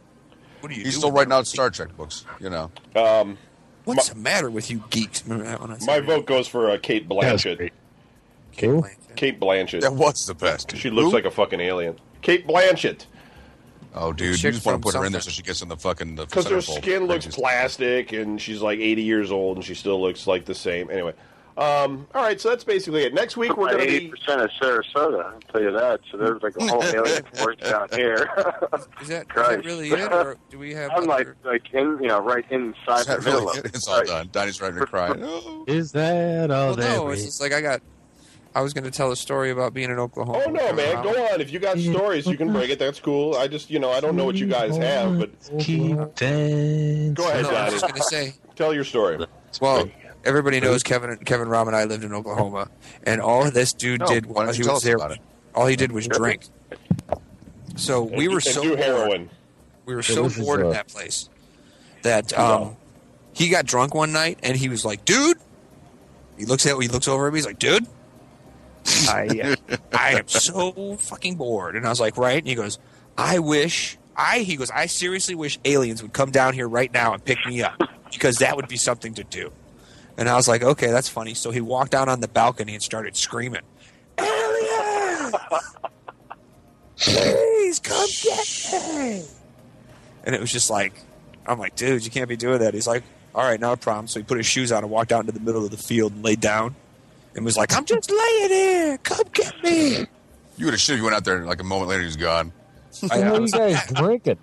What are you He's doing? still writing out Star Trek books. You know. Um, What's the matter with you geeks? Remember that one? I my vote goes for uh, Cate Blanchett. great. Who? Cate Blanchett. That was the best. She looks Who? like a fucking alien. Cate Blanchett. Oh, dude, you just want to put her in there so she gets in the fucking the Because her skin looks Just- plastic, and she's like 80 years old, and she still looks like the same. Anyway, um, all right, so that's basically it. Next week we're going to eighty be. percent of Sarasota. I'll tell you that. So there's like a whole alien force down here. Is that, is that really it, or do we have? I'm like other- like in you know right inside the middle really of it? it. It's all Right. done. Donnie's ready to cry. Oh. Is that all well, that no, it's just like I got. I was going to tell a story about being in Oklahoma. Oh no, man! Go on. If you got stories, you can bring it. That's cool. I just, you know, I don't know what you guys have, but Keep dancing. go ahead, No, I was just going to say. Tell your story. Well, everybody knows Kevin. Kevin Rom and I lived in Oklahoma, and all this dude No, did while he was there, about it? all he did was drink. So we were so bored. heroin. We were So so bored uh, in that place that um, he got drunk one night and he was like, "Dude," he looks at he looks over at me. He's like, "Dude, I I am so fucking bored." And I was like, "Right?" And he goes, "I wish I." He goes, "I seriously wish aliens would come down here right now and pick me up because that would be something to do." And I was like, "Okay, that's funny." So he walked out on the balcony and started screaming, "Aliens!" Please come get me. And it was just like, I'm like, dude, you can't be doing that. He's like, all right, not a problem. So he put his shoes on and walked out into the middle of the field and laid down and was like, I'm just laying here. Come get me. You would have shit if you went out there like a moment later he's gone. I, What I are you was- guys drinking?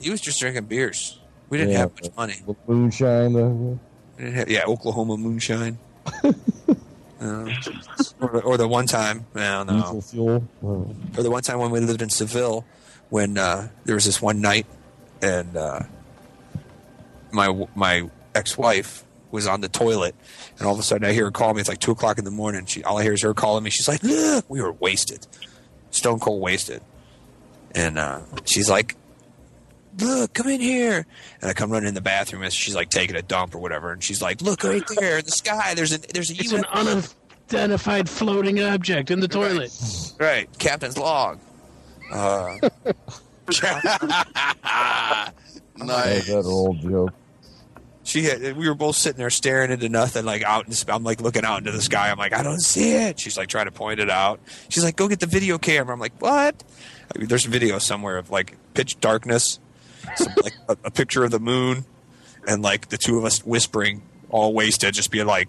he was just drinking beers. We didn't Yeah, have much money. The moonshine. Didn't yeah, Oklahoma moonshine. Uh, or, the, or the one time, fuel. Oh. or the one time when we lived in Seville, when uh, there was this one night, and uh, my my ex wife was on the toilet, and all of a sudden I hear her call me. It's like two o'clock in the morning. She all I hear is her calling me. She's like, "Look, we were wasted, stone cold wasted," and uh, she's like. Look, come in here. And I come running in the bathroom and she's like taking a dump or whatever. And she's like, look right there in the sky. There's a there's a It's an UFO." unidentified floating object in the toilet. Right, captain's log. Uh, Nice. That old joke. she had, we were both sitting there staring into nothing, like out. in the- I'm like looking out into the sky. I'm like, I don't see it. She's like trying to point it out. She's like, go get the video camera. I'm like, what? I mean, there's a video somewhere of like pitch darkness, some, like a, a picture of the moon, and like the two of us whispering, all wasted, just being like,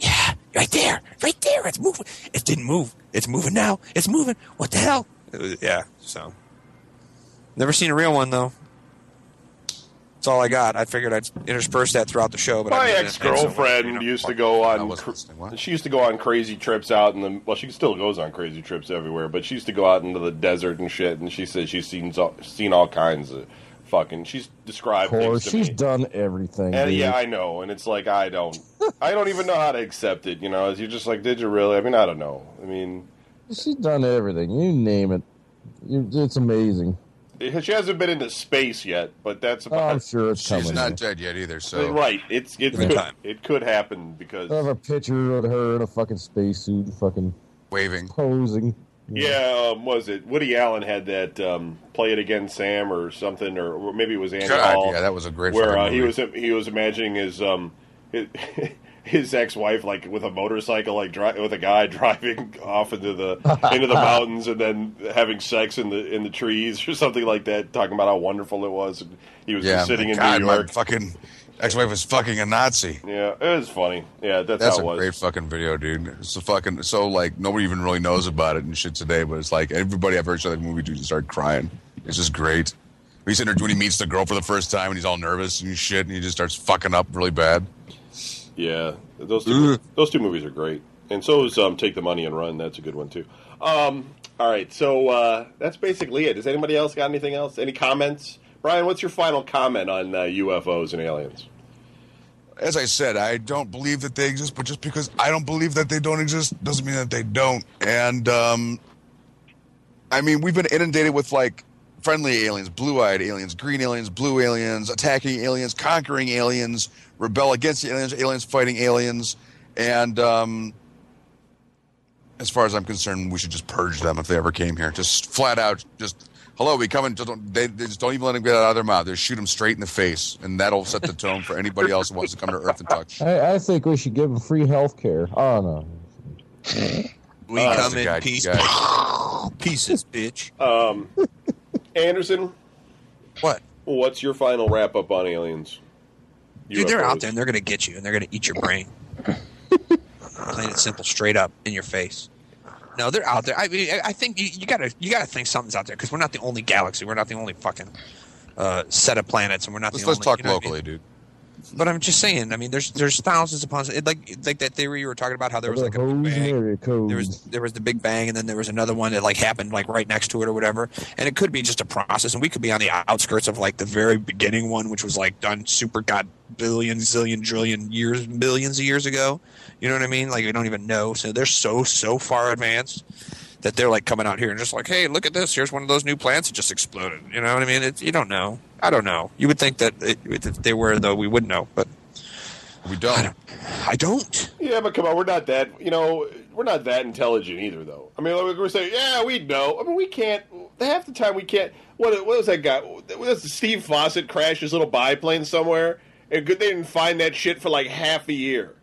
yeah, right there, right there. It's moving. It didn't move. It's moving now. It's moving. What the hell? Was- yeah. So, never seen a real one though. That's all I got. I figured I'd intersperse that throughout the show. But I My ex girlfriend used to go on. cr- She used to go on crazy trips out in the. Well, she still goes on crazy trips everywhere, but she used to go out into the desert and shit. And she said she's seen seen all kinds of fucking. She's described Of course, to she's me. done everything. And dude. yeah, I know, and it's like I don't, I don't even know how to accept it. You know, you're just like, did you really? I mean, I don't know. I mean, she's done everything. You name it. You, it's amazing. she hasn't been into space yet, but that's Oh, I'm sure it's She's coming. not dead yet either, so right. It's it Give it could, it could happen because I have a picture of her in a fucking spacesuit, fucking waving. posing. Yeah, um, was it Woody Allen had that um, "Play It Again, Sam" or something, or, maybe it was Andy God, Hall. yeah, that was a great where uh, he was he was imagining his um his, his ex-wife like with a motorcycle like dri- with a guy driving off into the into the mountains and then having sex in the in the trees or something like that, talking about how wonderful it was. He was Yeah, just sitting in God, New York. fucking ex-wife was fucking a Nazi. Yeah, it was funny. Yeah, that's, That's how a it was. great fucking video, dude. It's a fucking so like nobody even really knows about it and shit today, but it's like everybody I've heard show that movie dude just start crying. It's just great. He's sitting there when he meets the girl for the first time and he's all nervous and shit and he just starts fucking up really bad. Yeah, those two, those two movies are great, and so is um, Take the Money and Run. That's a good one too. Um, all right, so uh, that's basically it. Does anybody else got anything else? Any comments? Brian, what's your final comment on uh, UFOs and aliens? As I said, I don't believe that they exist, but just because I don't believe that they don't exist doesn't mean that they don't. And um, I mean, we've been inundated with like friendly aliens, blue-eyed aliens, green aliens, blue aliens, attacking aliens, conquering aliens, rebel against aliens, aliens fighting aliens, and um, as far as I'm concerned, we should just purge them if they ever came here. Just flat out, just hello, we come in. Just don't, they, they just don't even let them get out of their mouth. They shoot them straight in the face, and that'll set the tone for anybody else who wants to come to Earth and touch. I, I think we should give them free health care. Oh no. We Uh, come in guy- peace, guy. pieces, bitch. Um, Anderson, What? what's your final wrap up on aliens? Dude, they're out there and they're gonna get you and they're gonna eat your brain. Plain and simple, straight up in your face. No, they're out there. I mean, I- I think you, you gotta you gotta think something's out there because we're not the only galaxy. We're not the only fucking uh, set of planets, and we're not Let's the let's only. talk you know what I mean? locally, dude. But I'm just saying. I mean, there's there's thousands upon like like that theory you were talking about how there was like a big bang. There was there was the Big Bang, and then there was another one that like happened like right next to it or whatever. And it could be just a process, and we could be on the outskirts of like the very beginning one, which was like done super god billion, zillion, trillion years, billions of years ago. You know what I mean? Like we don't even know. So they're so so far advanced that they're like coming out here and just like, hey, look at this. Here's one of those new plants that just exploded. You know what I mean? It, you don't know. I don't know. You would think that it, if they were though, we would know, but We don't. I don't. Yeah, but come on, we're not that. You know, we're not that intelligent either, though. I mean, like we're saying, yeah, we know. I mean, we can't. Half the time, we can't. What, what was that guy? Was Steve Fossett crashed his little biplane somewhere? And good, they didn't find that shit for like half a year.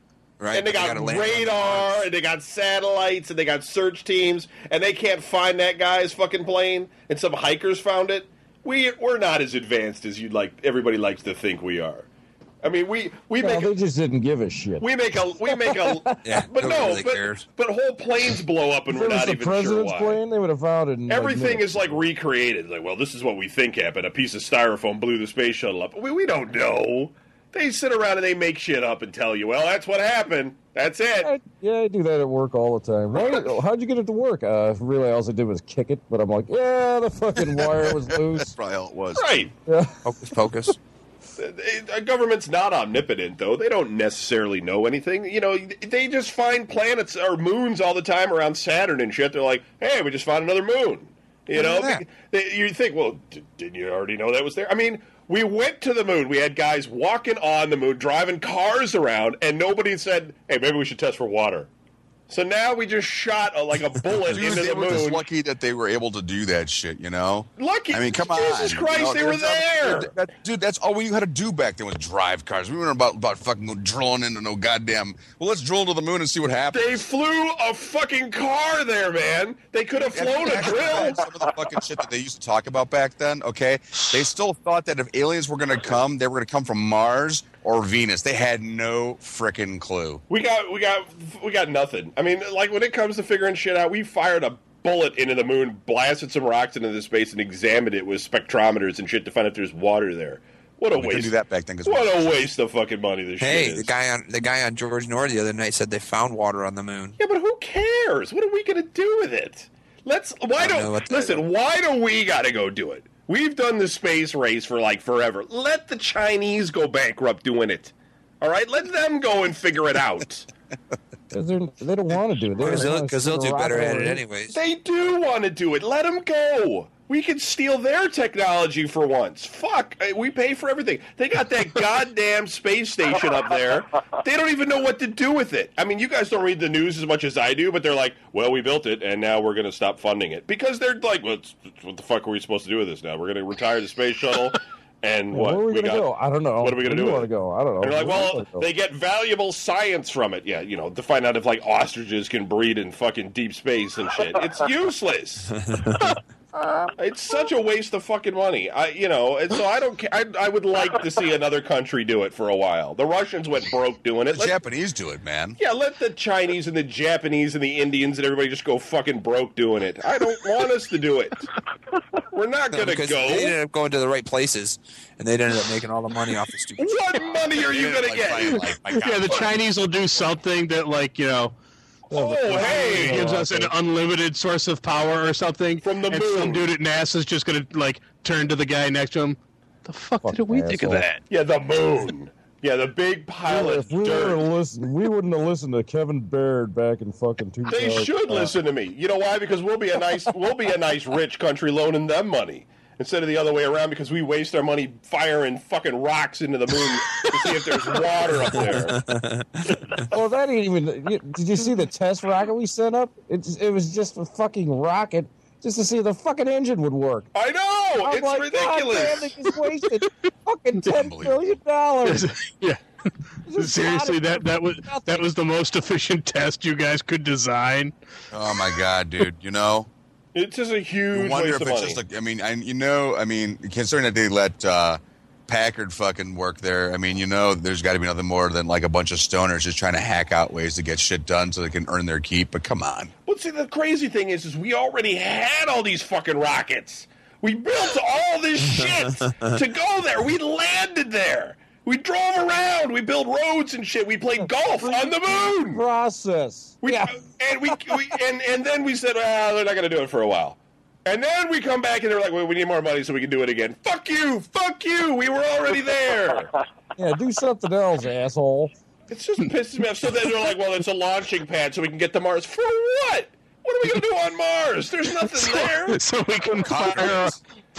Right? and they got gotta land on radar, Mars. and they got satellites, and they got search teams, and they can't find that guy's fucking plane. And some hikers found it. We we're not as advanced as you'd like. Everybody likes to think we are. I mean, we we Well, make they just didn't give a shit. we make a we make a Yeah, but no, really but, cares. but whole planes blow up and if we're it was not the even sure president's why. plane, they would have found it. In like, Everything minutes. is like recreated. Like, well, this is what we think happened. A piece of styrofoam blew the space shuttle up. We, we don't know. They sit around and they make shit up and tell you, well, that's what happened. That's it. I, yeah, I do that at work all the time. Why, how'd you get it to work? Uh, really, all I did was kick it, but I'm like, yeah, the fucking wire was loose. That's loose. probably all it was. Right. Yeah. Hocus pocus. They- Our government's not omnipotent, though. They don't necessarily know anything. You know, they just find planets or moons all the time around Saturn and shit. They're like, hey, we just found another moon. You know, Look at that. they, you think, well, d- didn't you already know that was there? I mean, we went to the moon. We had guys walking on the moon, driving cars around, and nobody said, hey, maybe we should test for water. So now we just shot a, like a bullet Dude, into the were just moon. lucky that they were able to do that shit, you know? Lucky. I mean, come on. Jesus Christ, You know, they were there. some- that- dude, that's all you had to do back then was drive cars. We weren't about, about fucking drilling into no goddamn. Well, let's drill to the moon and see what happens. They flew a fucking car there, man. They could have flown a drill. Some of the fucking shit that they used to talk about back then, okay? They still thought that if aliens were going to come, they were going to come from Mars or Venus. They had no frickin' clue. We got we got we got nothing. I mean, like when it comes to figuring shit out, we fired a bullet into the moon, blasted some rocks into the space, and examined it with spectrometers and shit to find if there's water there. What a We couldn't waste! do that back then What a waste of fucking money this Hey, shit is. the guy on the guy on George Noory the other night said they found water on the moon. yeah, but who cares? What are we gonna do with it? Let's. Why I don't don't listen? Why do we got to go do it? We've done the space race for like forever. Let the Chinese go bankrupt doing it. All right, let them go and figure it out. 'Cause they're- they don't want to do it. Because they'll, they'll do better at it anyways. They do want to do it. Let them go. We can steal their technology for once. Fuck, we pay for everything. They got that goddamn space station up there. They don't even know what to do with it. I mean, you guys don't read the news as much as I do, but they're like, "Well, we built it, and now we're going to stop funding it because they're like, well, what the fuck are we supposed to do with this now? We're going to retire the space shuttle, and what? Where are we, going to got- go? I don't know. What are we gonna Where do you wanna go? I don't know. and they're like, Where well, they get valuable science from it. Yeah, you know, to find out if like ostriches can breed in fucking deep space and shit. It's useless. Uh, it's such a waste of fucking money. I, you know, and so I don't. ca- I, I would like to see another country do it for a while. The Russians went broke doing it. the Let- Japanese do it, man. yeah, let the Chinese and the Japanese and the Indians and everybody just go fucking broke doing it. I don't want us to do it. We're not No, gonna because go. they ended up going to the right places, and they ended up making all the money off the stupid. What money are you gonna Like, get? buying, like, my Yeah, the Chinese will do something that, like, you know, Oh, oh hey, gives us an unlimited source of power or something. From the and moon. some dude at NASA's just going to, like, turn to the guy next to him. The fuck Fuck did we think of that? Yeah, the moon. Yeah, the big pile Yeah, of if we dirt. listen, we wouldn't have listened to Kevin Baird back in fucking 2000. They should listen to me. You know why? Because we'll be a nice, we'll be a nice rich country loaning them money instead of the other way around. Because we waste our money firing fucking rocks into the moon to see if there's water up there. well, that ain't even. Did you see the test rocket we sent up? It's, it was just a fucking rocket just to see if the fucking engine would work. I know I'm it's like, ridiculous. God damn, they just wasted fucking ten Unbelievable. dollars. yeah. Seriously, that that was nothing. that was the most efficient test you guys could design. Oh my god, dude! You know, It's just a you huge wonder waste if it's money. just like I mean, I, you know, I mean, considering that they let uh, Packard fucking work there, I mean, you know, there's got to be nothing more than like a bunch of stoners just trying to hack out ways to get shit done so they can earn their keep. But come on, But see, the crazy thing is, is we already had all these fucking rockets. We built all this shit to go there. We landed there. We drove around. We built roads and shit. We played golf on the moon. Process. We, and we, we and, and then we said, well, they're not going to do it for a while. And then we come back and they're like, well, we need more money so we can do it again. Fuck you, fuck you. We were already there. Yeah, do something else, asshole. It just pisses me off. So then they're like, well, it's a launching pad so we can get to Mars. For what? What are we going to do on Mars? There's nothing there. so we can fire a,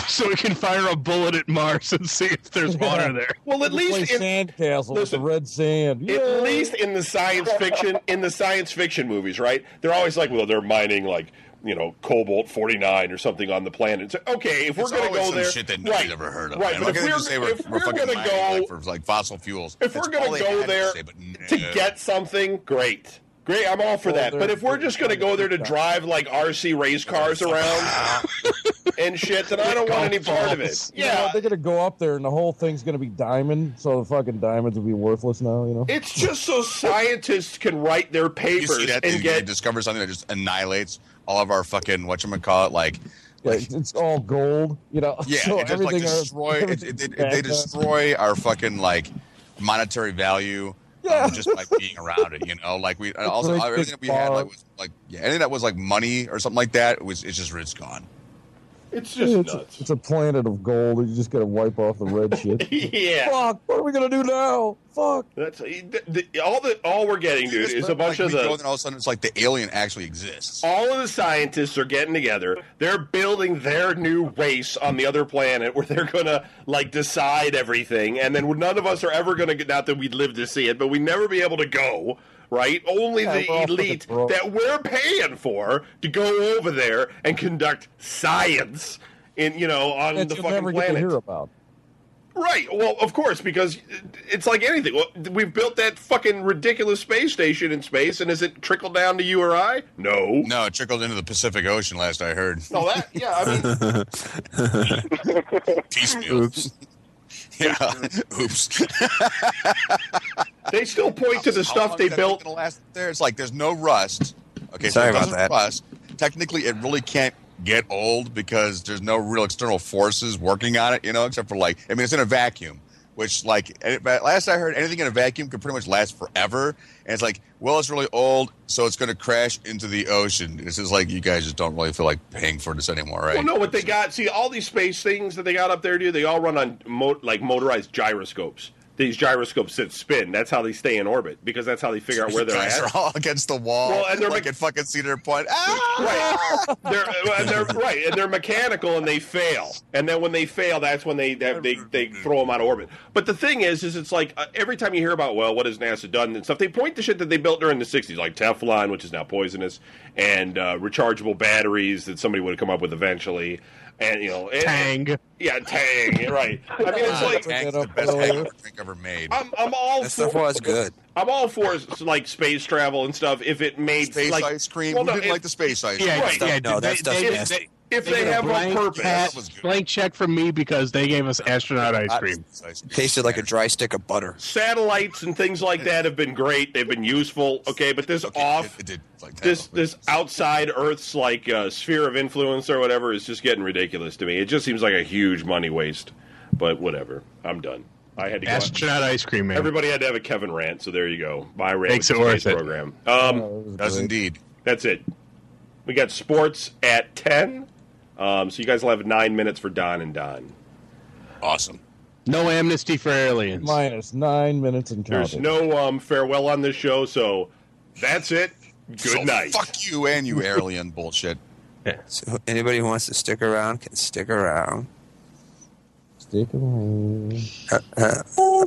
so we can fire a bullet at Mars and see if there's water there. Well, at Play least in, sandcastle with listen, the red sand. at least in the science fiction in the science fiction movies, right? They're always like, well, they're mining like you know cobalt forty nine or something on the planet. So, okay, if we're going to go some there, shit that nobody's right, ever heard of. right? man. But if we're, say we're, if we're we're going to go, like, for like fossil fuels. if we're going all to go there say, but to get something, great. Great, I'm all for Well, that. But if we're just going to go there to drive like RC race cars around and shit, then I don't want any part of it. You know, Yeah, they're gonna go up there and the whole thing's gonna be diamond, so the fucking diamonds will be worthless now. You know. it's just so scientists can write their You papers see that and and get discover something that just annihilates all of our fucking whatchamacallit, like Yeah, it's, it's all gold. You know. Yeah, so it just like everything are- destroy. It, it, it, they destroy our fucking like monetary value. Um, Yeah. just by being around it, you know, like we also everything that we had, like was like yeah, anything that was like money or something like that it was it's just it's gone. It's just it's, a, nuts. it's a planet of gold. You just gotta wipe off the red shit. yeah. Fuck! What are we gonna do now? Fuck! That's the, the, all the all we're getting, dude, is a bunch like, of we go the and all of a sudden it's like the alien actually exists. all of the scientists are getting together. They're building their new race on the other planet where they're gonna like decide everything, and then none of us are ever gonna get. Not that we'd live to see it, but we'd never be able to go. Right? Only Yeah, the we're all fucking elite that we're paying for to go over there and conduct science in you know on That the you'll fucking never get to planet. hear about. Right. Well, of course, because it's like anything. We've built that fucking ridiculous space station in space, and has it trickled down to you or I? No. No, it trickled into the Pacific Ocean last I heard. No, that yeah. I mean, Piecemeal. Oops. yeah. Oops. They still point to the How stuff they built. thing gonna last there? It's like there's no rust. Okay, Sorry so about doesn't that. rust. Technically, it really can't get old because there's no real external forces working on it. You know, except for like, I mean, it's in a vacuum. Which, like, last I heard, anything in a vacuum can pretty much last forever. And it's like, well, it's really old, so it's going to crash into the ocean. It's just like you guys just don't really feel like paying for this anymore, right? Well, no, what they got. See, all these space things that they got up there, dude. They all run on mo- like motorized gyroscopes. These gyroscopes that spin. That's how they stay in orbit because that's how they figure out where they're guys at. are all against the wall. Well, and they're like mech- at fucking Cedar Point. Ah! Right. They're, and they're right, and they're mechanical, and they fail. And then when they fail, that's when they they, they, they throw them out of orbit. But the thing is, is it's like uh, every time you hear about well, what has NASA done and stuff, they point to shit that they built during the '60s, like Teflon, which is now poisonous, and uh, rechargeable batteries that somebody would have come up with eventually, and you know, and- Tang. yeah, Tang, right. I mean, it's like Tang's that the best earlier. Drink ever made. I'm I'm all That for stuff was good. I'm all for like space travel and stuff if it made space like ice cream. Well, we didn't if- like the space ice Yeah, cream. Right. yeah. No, that stuff's they, they, if they they get a have blank a purpose. check- was good. blank check from me because they gave us astronaut ice cream. space ice cream. Tasted like a dry stick of butter. satellites and things like that have been great. They've been useful. Okay, but this Okay, off, It, it did like this this outside Earth's like uh, sphere of influence or whatever is just getting ridiculous to me. It just seems like a huge money waste. But whatever, I'm done. I had to go. Astronaut ice cream, man. Everybody had to have a Kevin rant, so there you go. My rant Makes it worth space it. program. Oh, Um, it was does indeed. that's it. We got sports at ten. Um, so you guys will have nine minutes for Don and Don. Awesome. no amnesty for aliens. Minus nine minutes and There's no um, farewell on this show, so that's it. Good So night. Fuck you and you alien bullshit. So anybody who wants to stick around can stick around. Stick around. Uh, uh,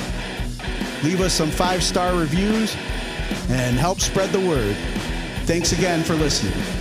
Leave us some five star reviews and help spread the word. Thanks again for listening.